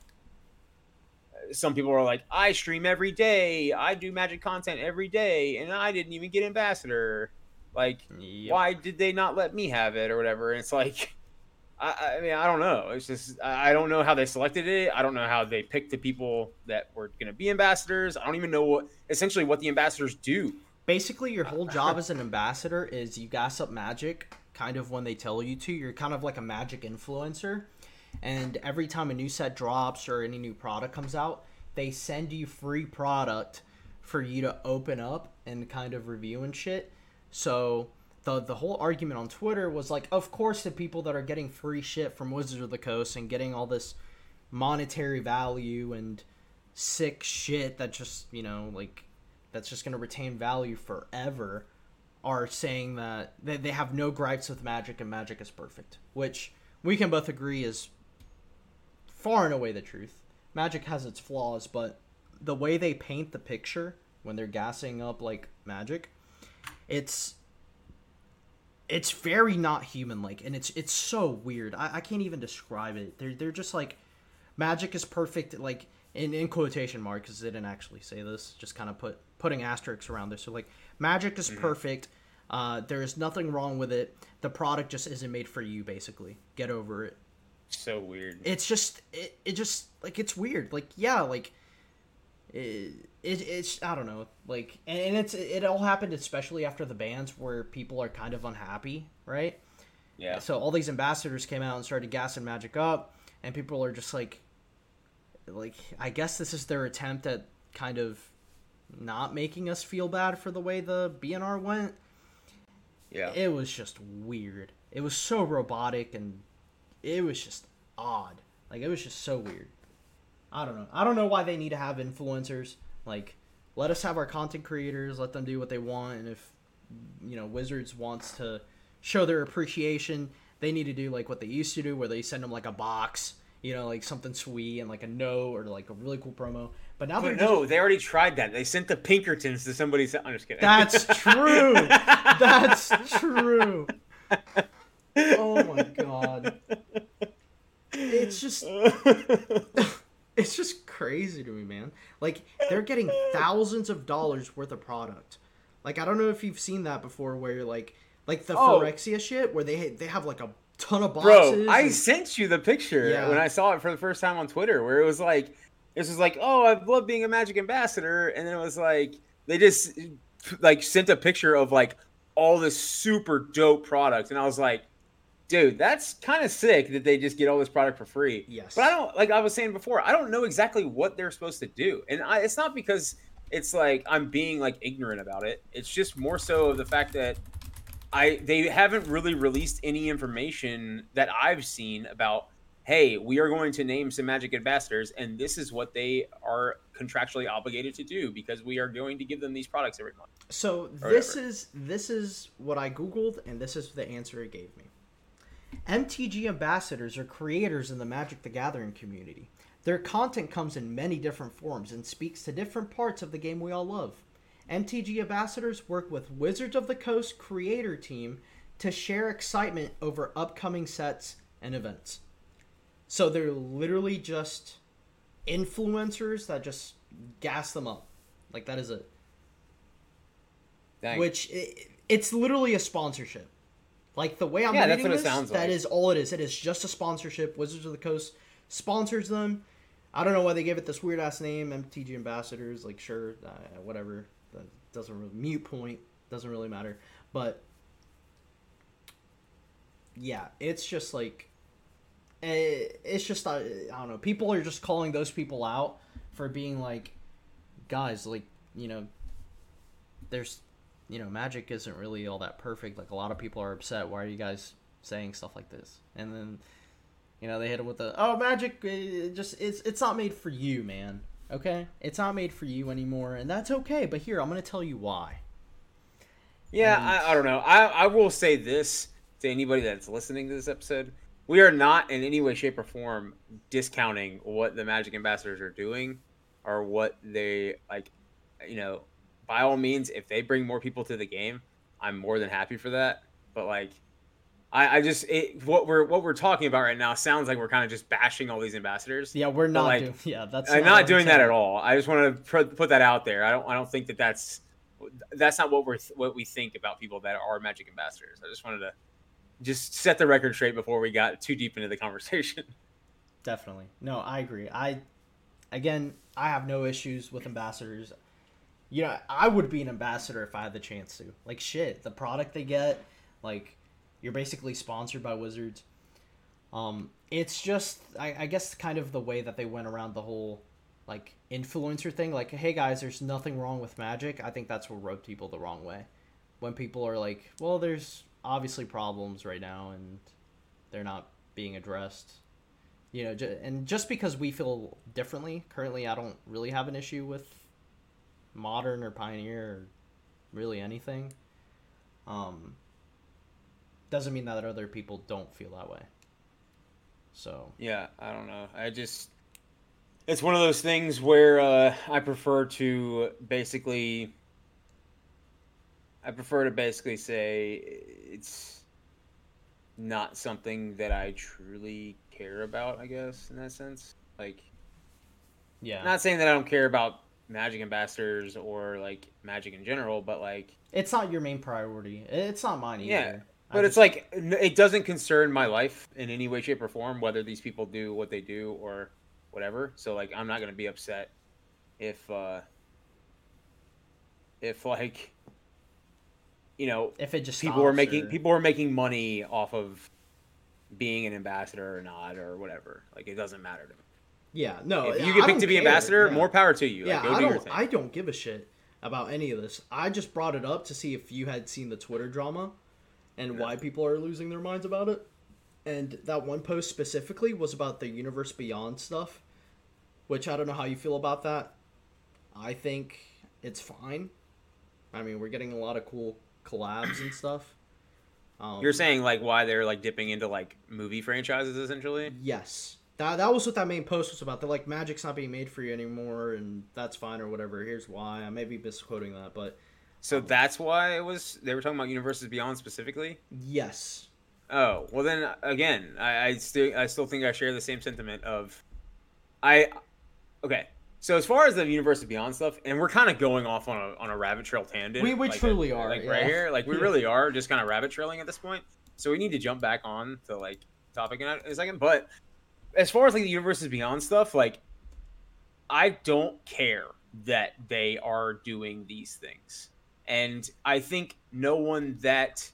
some people are like, I stream every day, I do magic content every day, and I didn't even get ambassador. Like, Yep. why did they not let me have it or whatever? And it's like, I, I mean, I don't know. It's just I I don't know how they selected it. I don't know how they picked the people that were going to be ambassadors. I don't even know what essentially what the ambassadors do. basically your whole job as an ambassador is you gas up magic kind of when they tell you to you're kind of like a magic influencer and every time a new set drops or any new product comes out they send you free product for you to open up and kind of review and shit. So the the whole argument on twitter was like of course the people that are getting free shit from wizards of the coast and getting all this monetary value and sick shit that just you know like that's just going to retain value forever are saying that they, they have no gripes with magic and magic is perfect which we can both agree is far and away the truth. Magic has its flaws but the way they paint the picture when they're gassing up like magic it's it's very not human like and it's it's so weird. I, I can't even describe it. They're, they're just like magic is perfect like in, in quotation marks because they didn't actually say this just kind of put putting asterisks around this. So like magic is perfect uh, there is nothing wrong with it. The product just isn't made for you basically. Get over it So weird. it's just it, it just like it's weird like yeah like it, it it's i don't know like and, and it's it all happened especially after the bans where people are kind of unhappy right yeah. so all these ambassadors came out and started gassing magic up and people are just like like i guess this is their attempt at kind of not making us feel bad for the way the BNR went. Yeah. It was just weird. It was so robotic and it was just odd. Like it was just so weird. I don't know. I don't know why they need to have influencers. Like let us have our content creators, let them do what they want and if you know Wizards wants to show their appreciation, they need to do like what they used to do where they send them like a box, you know, like something sweet and like a note or like a really cool promo. But now they're But just no, they already tried that. They sent the Pinkertons to somebody's. I'm just kidding. That's true. That's true. Oh my god. It's just it's just crazy to me, man. Like they're getting thousands of dollars worth of product. Like I don't know if you've seen that before where you're like like the Oh. Phyrexia shit where they they have like a ton of boxes. Bro, I and- sent you the picture Yeah. when I saw it for the first time on Twitter, where it was like, this was like, oh, I love being a Magic ambassador, and then it was like they just like sent a picture of like all this super dope product, and I was like, dude, that's kind of sick that they just get all this product for free. Yes. But I don't like I was saying before, I don't know exactly what they're supposed to do, and I, it's not because it's like I'm being like ignorant about it. It's just more so of the fact that I they haven't really released any information that I've seen about. Hey, we are going to name some Magic ambassadors, and this is what they are contractually obligated to do because we are going to give them these products every month. So this whatever. is this is what I googled, and this is the answer it gave me. MTG ambassadors are creators in the Magic the Gathering community. Their content comes in many different forms and speaks to different parts of the game we all love. MTG ambassadors work with Wizards of the Coast creator team to share excitement over upcoming sets and events. So they're literally just influencers that just gas them up. Like that is it Dang. which i it's literally a sponsorship. Like the way I'm Yeah, that's reading this, that like. is all it is. It is just a sponsorship. Wizards of the Coast sponsors them. I don't know why they gave it this weird ass name, MTG Ambassadors. Like, sure, uh, whatever. That doesn't really mute point. Doesn't really matter. But yeah, it's just like eh, it's just uh, I don't know. People are just calling those people out for being like, guys, like you know, there's you know, magic isn't really all that perfect. Like a lot of people are upset. Why are you guys saying stuff like this? And then, you know, they hit him with the, oh, magic, eh, it just it's it's not made for you, man. Okay, it's not made for you anymore, and that's okay. But here, I'm gonna tell you why. Yeah, And- I, I don't know. I, I will say this to anybody that's listening to this episode. We are not in any way, shape, or form discounting what the Magic Ambassadors are doing or what they like, you know, by all means, if they bring more people to the game, I'm more than happy for that. But like I, I just it, what we're what we're talking about right now sounds like we're kind of just bashing all these ambassadors. Yeah, we're not like, doing. Yeah, that's. I'm not our doing that at all. I just want to put, put that out there. I don't I don't think that that's that's not what we're what we think about people that are Magic ambassadors. I just wanted to just set the record straight before we got too deep into the conversation. Definitely. No, I agree. I again, I have no issues with ambassadors. You know, I would be an ambassador if I had the chance to. Like shit, the product they get, like you're basically sponsored by Wizards. Um, it's just I, I guess kind of the way that they went around the whole like influencer thing. Like, hey guys, there's nothing wrong with magic. I think that's what rubbed people the wrong way. When people are like, well, there's obviously problems right now and they're not being addressed you know and just because we feel differently currently i don't really have an issue with modern or pioneer or really anything um doesn't mean that other people don't feel that way so Yeah, I don't know. I just it's one of those things where uh, I prefer to basically I prefer to basically say it's not something that I truly care about, I guess, in that sense. Like yeah not saying that I don't care about Magic ambassadors or like Magic in general, but like it's not your main priority it's not mine either Yeah, I But it's just- like it doesn't concern my life in any way, shape, or form whether these people do what they do or whatever. So like, I'm not gonna be upset if uh if like you know if it just people are stops making or- people are making money off of being an ambassador or not or whatever. Like it doesn't matter to me. Yeah no if you get picked to be care, ambassador, yeah. more power to you. yeah like, go i do don't, thing. i don't give a shit about any of this. I just brought it up to see if you had seen the Twitter drama and why people are losing their minds about it. And that one post specifically was about the Universe Beyond stuff, which I don't know how you feel about that. I think it's fine. I mean, we're getting a lot of cool collabs and stuff. Um, You're saying like why they're like dipping into like movie franchises essentially? Yes. That, that was what that main post was about. They're like, Magic's not being made for you anymore, and that's fine or whatever. Here's why. I may be misquoting that, but So um, that's why it was they were talking about Universes Beyond specifically? yes. Oh, well then again, I, I still I still think I share the same sentiment of I okay. So as far as the Universe Beyond stuff, and we're kind of going off on a on a rabbit trail tangent. We- we like truly a- are, like yeah. right here, like we really are, just kind of rabbit trailing at this point. So we need to jump back on to like topic in a, in a second. But as far as like the Universes Beyond stuff, like I don't care that they are doing these things, and I think no one that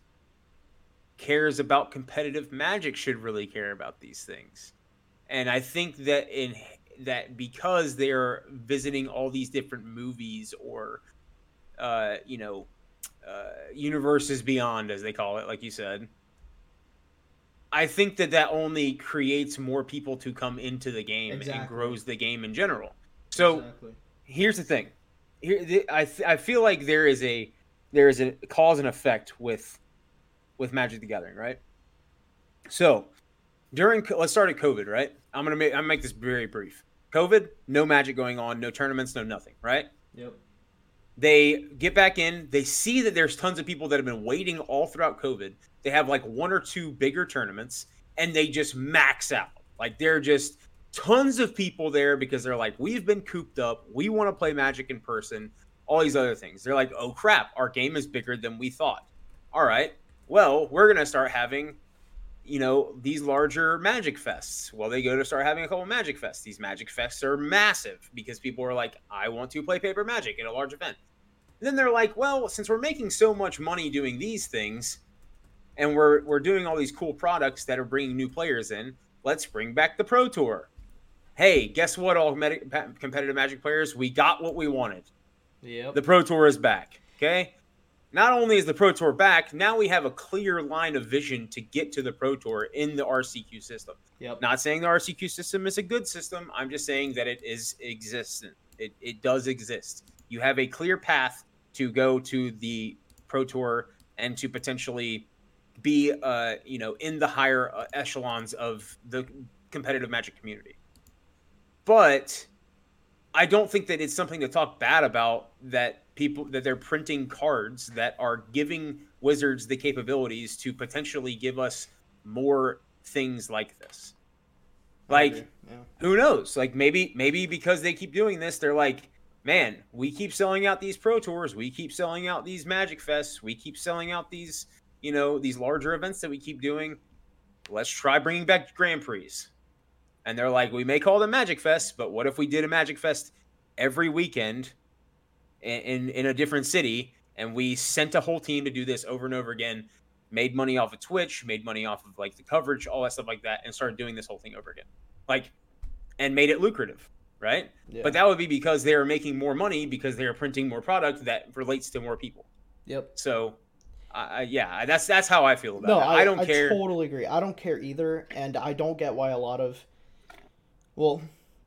cares about competitive magic should really care about these things. And I think that in that because they're visiting all these different movies or uh, you know, uh, universes beyond as they call it, like you said. I think that that only creates more people to come into the game and grows the game in general. So exactly. here's the thing here the, I, th- I feel like there is a there is a cause and effect with with magic the gathering right so during let's start at covid right i'm gonna make i'm gonna make this very brief covid no magic going on no tournaments no nothing right Yep. They get back in they see that there's tons of people that have been waiting all throughout covid. They have like one or two bigger tournaments and they just max out. Like they're just tons of people there because they're like we've been cooped up. We want to play magic in person all these other things. They're like oh crap. Our game is bigger than we thought. All right. Well we're gonna start having you know these larger magic fests well they go to start having a couple magic fests these magic fests are massive because people are like i want to play paper magic at a large event and then they're like well since we're making so much money doing these things and we're we're doing all these cool products that are bringing new players in let's bring back the pro tour hey guess what all med- competitive magic players we got what we wanted Yep. the Pro Tour is back. Okay. Not only is the Pro Tour back, now we have a clear line of vision to get to the Pro Tour in the RCQ system. yep. Not saying the RCQ system is a good system. I'm just saying that it is existent. It, it does exist. You have a clear path to go to the Pro Tour and to potentially be, uh, you know, in the higher uh, echelons of the competitive Magic community. But I don't think that it's something to talk bad about that people that they're printing cards that are giving wizards the capabilities to potentially give us more things like this. Like yeah. who knows? Like maybe maybe because they keep doing this, they're like, man, we keep selling out these pro tours, we keep selling out these magic fests, we keep selling out these, you know, these larger events that we keep doing. Let's try bringing back Grand Prix. And they're like, we may call them Magic Fest, but what if we did a Magic Fest every weekend in, in, a different city and we sent a whole team to do this over and over again, made money off of Twitch, made money off of like the coverage, all that stuff like that, and started doing this whole thing over again. Like, and made it lucrative, right? Yeah. But that would be because they are making more money because they are printing more product that relates to more people. Yep. So, I I yeah, that's that's how I feel about No, it. I, I, don't care. totally agree. I don't care either, and I don't get why a lot of, well,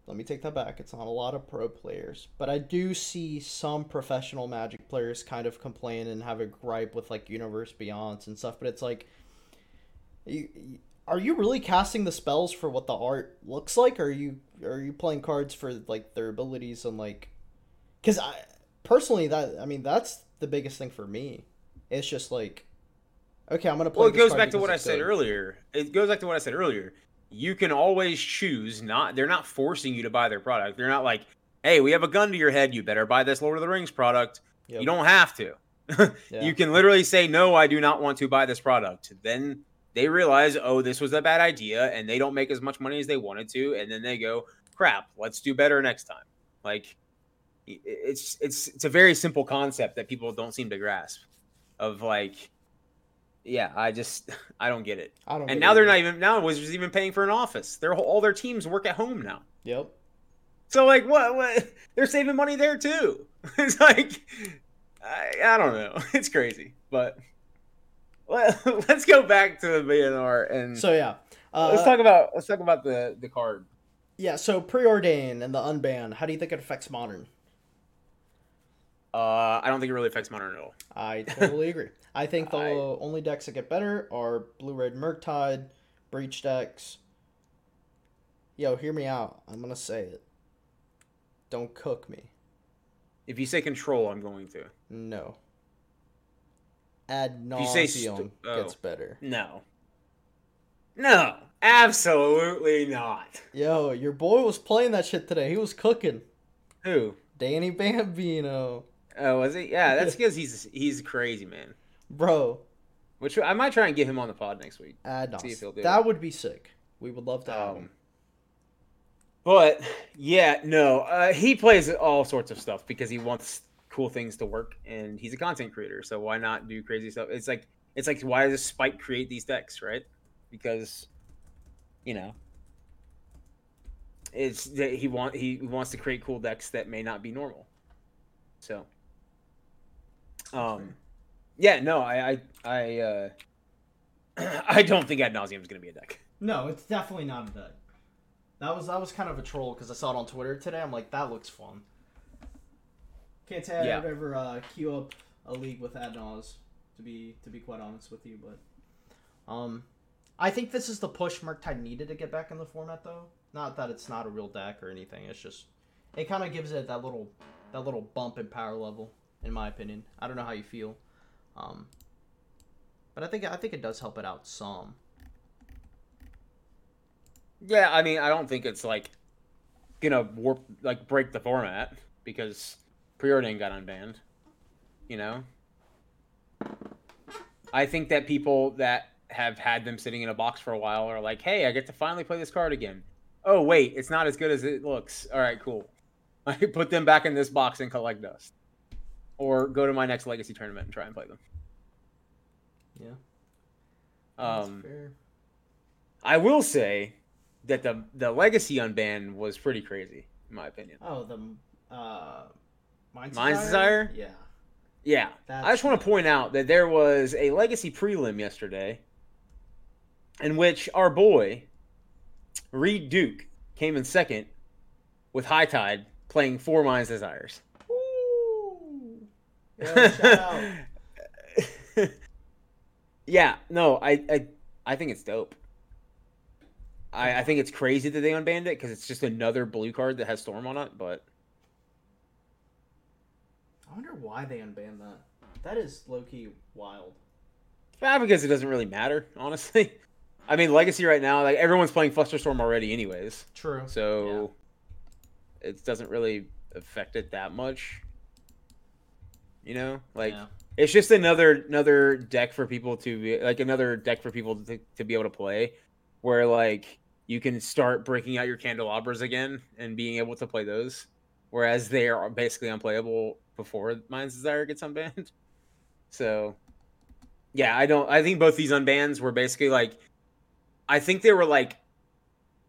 let me take that back. It's not a lot of pro players, but I do see some professional Magic players kind of complain and have a gripe with like Universe Beyonds and stuff. But it's like, are you really casting the spells for what the art looks like? Or are you are you playing cards for like their abilities and like, because I personally that I mean that's the biggest thing for me. It's just like, okay, I'm gonna play. Well, it goes back to what I said good. earlier. It goes back to what I said earlier. You can always choose not. They're not forcing you to buy their product. They're not like, hey, we have a gun to your head. You better buy this Lord of the Rings product. Yep. You don't have to. Yeah. You can literally say, no, I do not want to buy this product. Then they realize, oh, this was a bad idea, and they don't make as much money as they wanted to, and then they go, crap, let's do better next time. Like, it's it's it's a very simple concept that people don't seem to grasp. Of like, yeah, I just I don't get it. I don't. And now it they're not even now Wizards even paying for an office. They're all their teams work at home now. Yep. So like, what? What? They're saving money there too. It's like, I, I don't know. It's crazy, but let, let's go back to the BNR and So yeah, uh, let's talk about let's talk about the the card. yeah. So preordain and the unban. How do you think it affects modern? Uh, I don't think it really affects modern at all. I totally agree. I think the I- only decks that get better are Blue Red Murktide, Breach decks. Yo, hear me out. I'm gonna say it. Don't cook me. If you say control, I'm going to. No. Ad Nauseam st- oh. gets better. No. No, absolutely not. Yo, your boy was playing that shit today. He was cooking. Who? Danny Bambino. Oh, was he? Yeah, that's because he's he's crazy, man. Bro, Which I might try and get him on the pod next week. ad See if he'll do That it. would be sick. We would love to have Um, him. but yeah, no, uh, he plays all sorts of stuff because he wants cool things to work, and he's a content creator. So why not do crazy stuff? It's like it's like why does Spike create these decks, right? Because you know it's that he want he wants to create cool decks that may not be normal. So, um, yeah, no, I I I uh, I don't think Ad Nauseam is going to be a deck. No, it's definitely not a deck. That was that was kind of a troll because I saw it on Twitter today. I'm like, that looks fun. Can't say Yeah. I'd ever uh, queue up a league with Adnaz, to be to be quite honest with you, but um, I think this is the push Murktide needed to get back in the format, though. Not that it's not a real deck or anything. It's just it kind of gives it that little that little bump in power level, in my opinion. I don't know how you feel, um, but I think I think it does help it out some. Yeah, I mean, I don't think it's like gonna warp like break the format because preordain got unbanned. You know, I think that people that have had them sitting in a box for a while are like, "Hey, I get to finally play this card again." Oh wait, it's not as good as it looks. All right, cool. I put them back in this box and collect dust, or go to my next legacy tournament and try and play them. Yeah. That's Um, fair. I will say that the the legacy unban was pretty crazy, in my opinion. Oh, the uh, Mind's, Mind's Desire? Yeah. Yeah, That's I just want to point out that there was a legacy prelim yesterday, in which our boy Reid Duke came in second, with High Tide playing four Minds Desires. Ooh. Yo, out. yeah, no, I, I I think it's dope. I, I think it's crazy that they unbanned it because it's just another blue card that has Storm on it. But I wonder why they unbanned that. That is low key wild. ah, because it doesn't really matter, honestly. I mean, Legacy right now, like everyone's playing Flusterstorm already, anyways. True. So it doesn't really affect it that much. You know, like yeah. it's just another another deck for people to be like another deck for people to, to be able to play, where like you can start breaking out your candelabras again and being able to play those, whereas they are basically unplayable before Mind's Desire gets unbanned. So, yeah, I don't. I think both these unbans were basically like, I think they were like,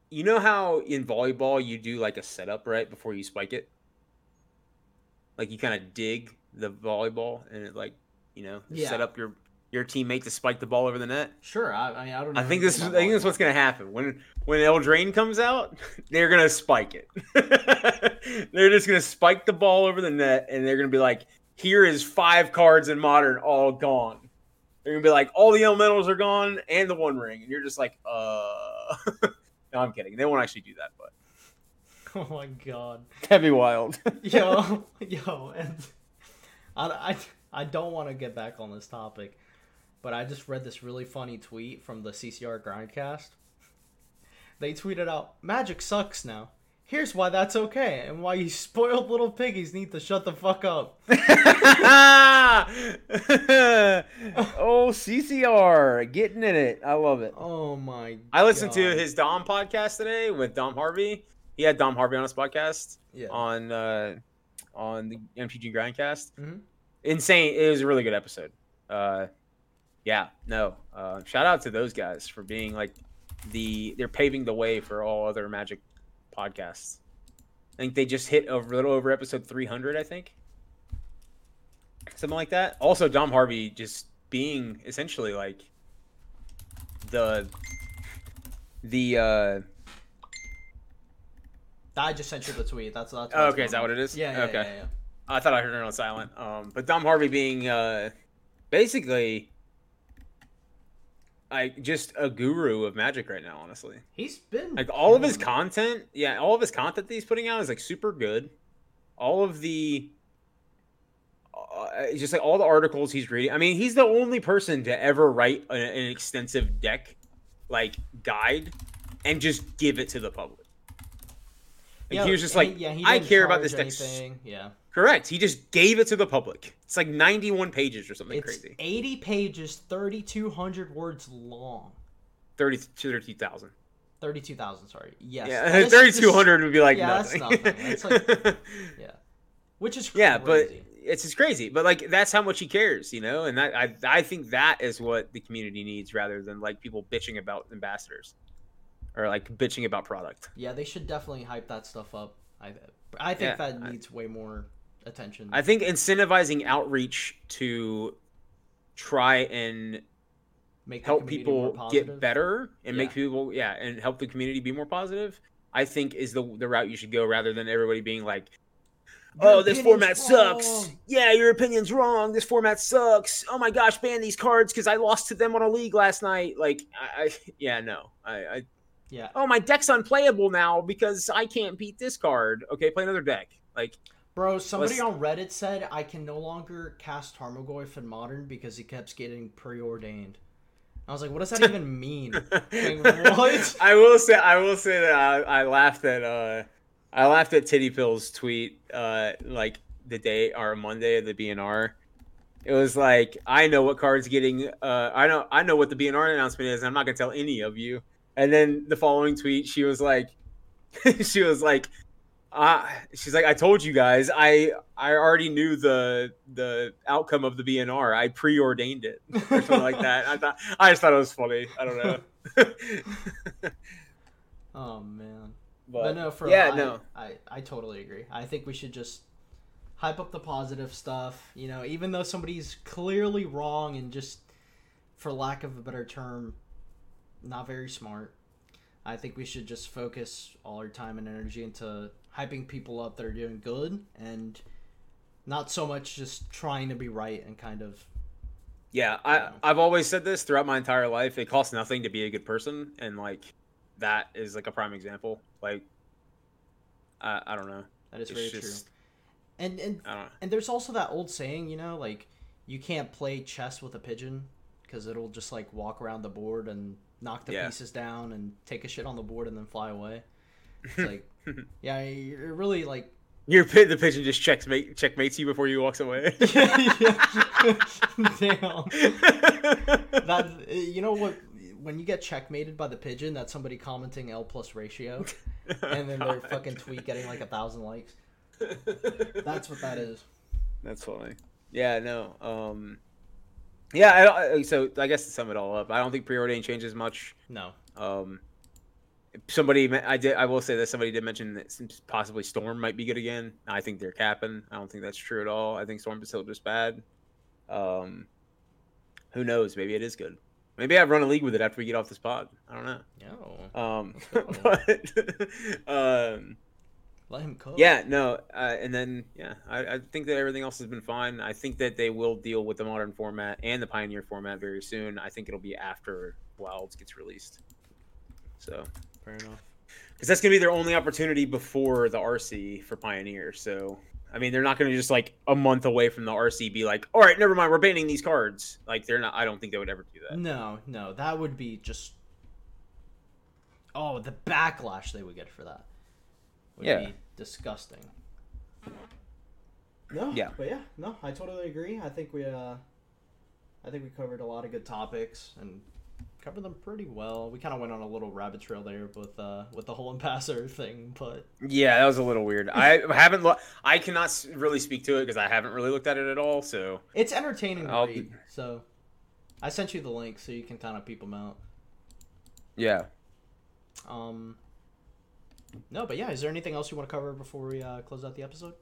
you know how in volleyball you do like a setup right before you spike it, like you kind of dig the volleyball and it like you know Yeah. set up your your teammate to spike the ball over the net. Sure. I, I mean, I don't. Know I think this is I think this is what's gonna happen when when Eldraine comes out. They're gonna spike it. they're just gonna spike the ball over the net, and they're gonna be like, "Here is five cards in Modern, all gone." They're gonna be like, "All the elementals are gone, and the One Ring," and you're just like, "Uh." no, I'm kidding. They won't actually do that, but Oh my god. that'd be wild. yo, yo, and I, I, I don't want to get back on this topic, but I just read this really funny tweet from the CCR Grindcast. They tweeted out, "Magic sucks now. Here's why that's okay, and why you spoiled little piggies need to shut the fuck up." oh, CCR getting in it. I love it. Oh my! I listened to his Dom podcast today with Dom Harvey. He had Dom Harvey on his podcast Yeah. on uh, on the MTG Grindcast. Mhm. Insane! It was a really good episode. Uh, yeah, no. Uh, shout out to those guys for being like the they're paving the way for all other Magic podcasts. I think they just hit a little over episode 300. I think something like that. Also, Dom Harvey just being essentially like the the uh I just sent you the tweet. That's that's. Oh, okay, is that what it is? Yeah, yeah, Okay. yeah, yeah. I thought I heard it on silent. Um, but Dom Harvey being uh, basically like just a guru of magic right now. Honestly, He's been like all of his content, yeah, all of his content that he's putting out is like super good. All of the uh, just like all the articles he's reading. I mean, he's the only person to ever write an extensive deck like guide and just give it to the public. Yeah, he was just like, he- yeah, he I care about this anything. Yeah, Correct. He just gave it to the public. It's like 91 pages or something it's crazy. 80 pages, 3,200 words long. 30 32,000. 32,000, sorry. Yes. Yeah, that is 3,200 would be like Yeah, that's nothing. nothing. That's like- yeah. Which is crazy. yeah, but it's just crazy. But like that's how much he cares, you know? And that, I I think that is what the community needs rather than like people bitching about ambassadors or like bitching about product. yeah, they should definitely hype that stuff up. I I think Yeah, that I- needs way more attention. I think incentivizing outreach to try and Make help people get better and make people yeah and help the community be more positive i think is the the route you should go rather than everybody being like Your oh this format opinion's sucks. yeah your opinion's wrong. This format sucks. Oh my gosh ban these cards because i lost to them on a league last night. Like i, I yeah no. I, I Yeah. oh my deck's unplayable now because i can't beat this card okay play another deck like Bro, somebody Let's- on Reddit said I can no longer cast Tarmogoyf in Modern because he keeps getting preordained. I was like, what does that even mean? Like, what? I will say, I will say that I, I laughed at, uh, I laughed at Titty Pill's tweet, uh, like the day or Monday of the BNR. It was like, I know what card's getting, uh, I know, I know what the BNR announcement is. And I'm not gonna tell any of you. And then the following tweet, she was like, she was like, uh, she's like, I told you guys, I, I already knew the, the outcome of the BNR. I preordained it or something like that. I thought, I just thought it was funny. I don't know. Oh man. But, But, no, for yeah, I, no. I, I totally agree. I think we should just hype up the positive stuff. You know, even though somebody's clearly wrong and just, for lack of a better term, not very smart. I think we should just focus all our time and energy into hyping people up that are doing good and not so much just trying to be right and kind of Yeah, I I've always said this throughout my entire life. It costs nothing to be a good person, and like that is like a prime example. Like, I I don't know. that is It's very just- true. And and know. And there's also that old saying, you know, like you can't play chess with a pigeon because it'll just like walk around the board and knock the Yeah. pieces down and take a shit on the board and then fly away. It's like, yeah, you're really like, Your pi- the pigeon just checks mate checkmates you before you walks away. damn. That you know what? When you get checkmated by the pigeon, that's somebody commenting L plus ratio, and then their fucking tweet getting like a thousand likes. That's what that is. That's funny. Yeah, no. Um, yeah. I don't, so I guess to sum it all up, I don't think preordain changes much. No, Um, somebody, I did. I will say that somebody did mention that possibly Storm might be good again. I think they're capping. I don't think that's true at all. I think Storm is still just bad. Um, who knows? Maybe it is good. Maybe I run a league with it after we get off this pod. I don't know. no, Um, but um, let him cook. yeah, no, uh, and then yeah, I, I think that everything else has been fine. I think that they will deal with the modern format and the Pioneer format very soon. I think it'll be after Wilds gets released. So, fair enough. because that's gonna be their only opportunity before the RC for Pioneer. So, I mean, they're not gonna just like a month away from the RC be like, all right, never mind, we're banning these cards. Like, they're not. I don't think they would ever do that. No, no, that would be just. Oh, the backlash they would get for that would Yeah. be disgusting. No, Yeah. but yeah, no, I totally agree. I think we, uh, I think we covered a lot of good topics and covered them pretty well. We kind of went on a little rabbit trail there with, uh, with the whole ambassador thing, but Yeah, that was a little weird. I haven't. Lo- I cannot really speak to it because I haven't really looked at it at all. So it's entertaining to I'll- read. So, I sent you the link so you can kind of peep them out. yeah, Um, No, but yeah, is there anything else you want to cover before we uh, close out the episode?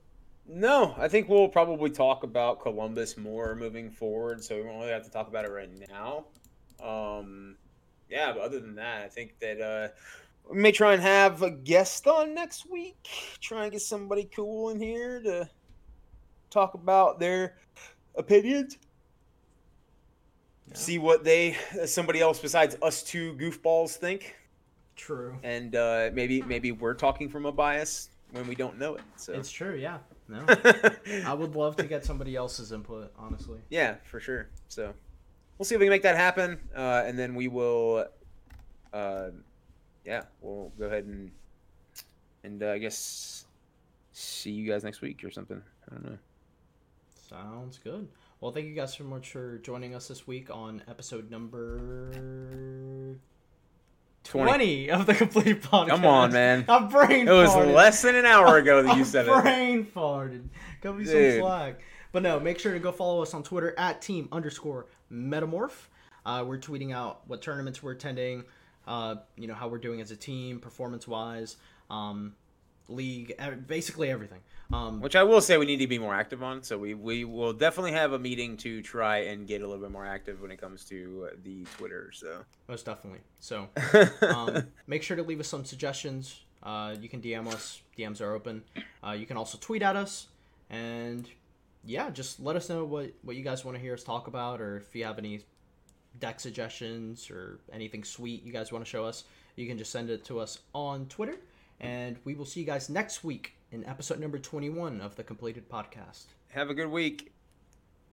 No, I think we'll probably talk about Columbus more moving forward, so we won't really have to talk about it right now. Um, yeah, but other than that, I think that uh, we may try and have a guest on next week. Try and get somebody cool in here to talk about their opinions. Yeah. See what they, somebody else besides us two goofballs think, True. and uh, maybe maybe we're talking from a bias when we don't know it. So It's true. Yeah. No. I would love to get somebody else's input, honestly. Yeah, for sure. So we'll see if we can make that happen, uh, and then we will. Uh, yeah, we'll go ahead and and uh, I guess see you guys next week or something. I don't know. Sounds good. Well, thank you guys so much for joining us this week on episode number 20, of the complete podcast. Come on, man. I'm brain It was farted. less than an hour ago that you I'm said it. brain farted. Cut me some Dude. slack. But no, make sure to go follow us on Twitter at team underscore metamorph. Uh, we're tweeting out what tournaments we're attending, uh, you know, how we're doing as a team, performance wise, um, league, basically everything. Um, Which I will say we need to be more active on. So we, we will definitely have a meeting to try and get a little bit more active when it comes to uh, the Twitter. So most definitely. So um, make sure to leave us some suggestions. Uh, you can DM us. DMs are open. Uh, you can also tweet at us, and yeah, just let us know what what you guys want to hear us talk about, or if you have any deck suggestions or anything sweet you guys want to show us, you can just send it to us on Twitter. And we will see you guys next week in episode number 21 of the Compleated podcast. have a good week.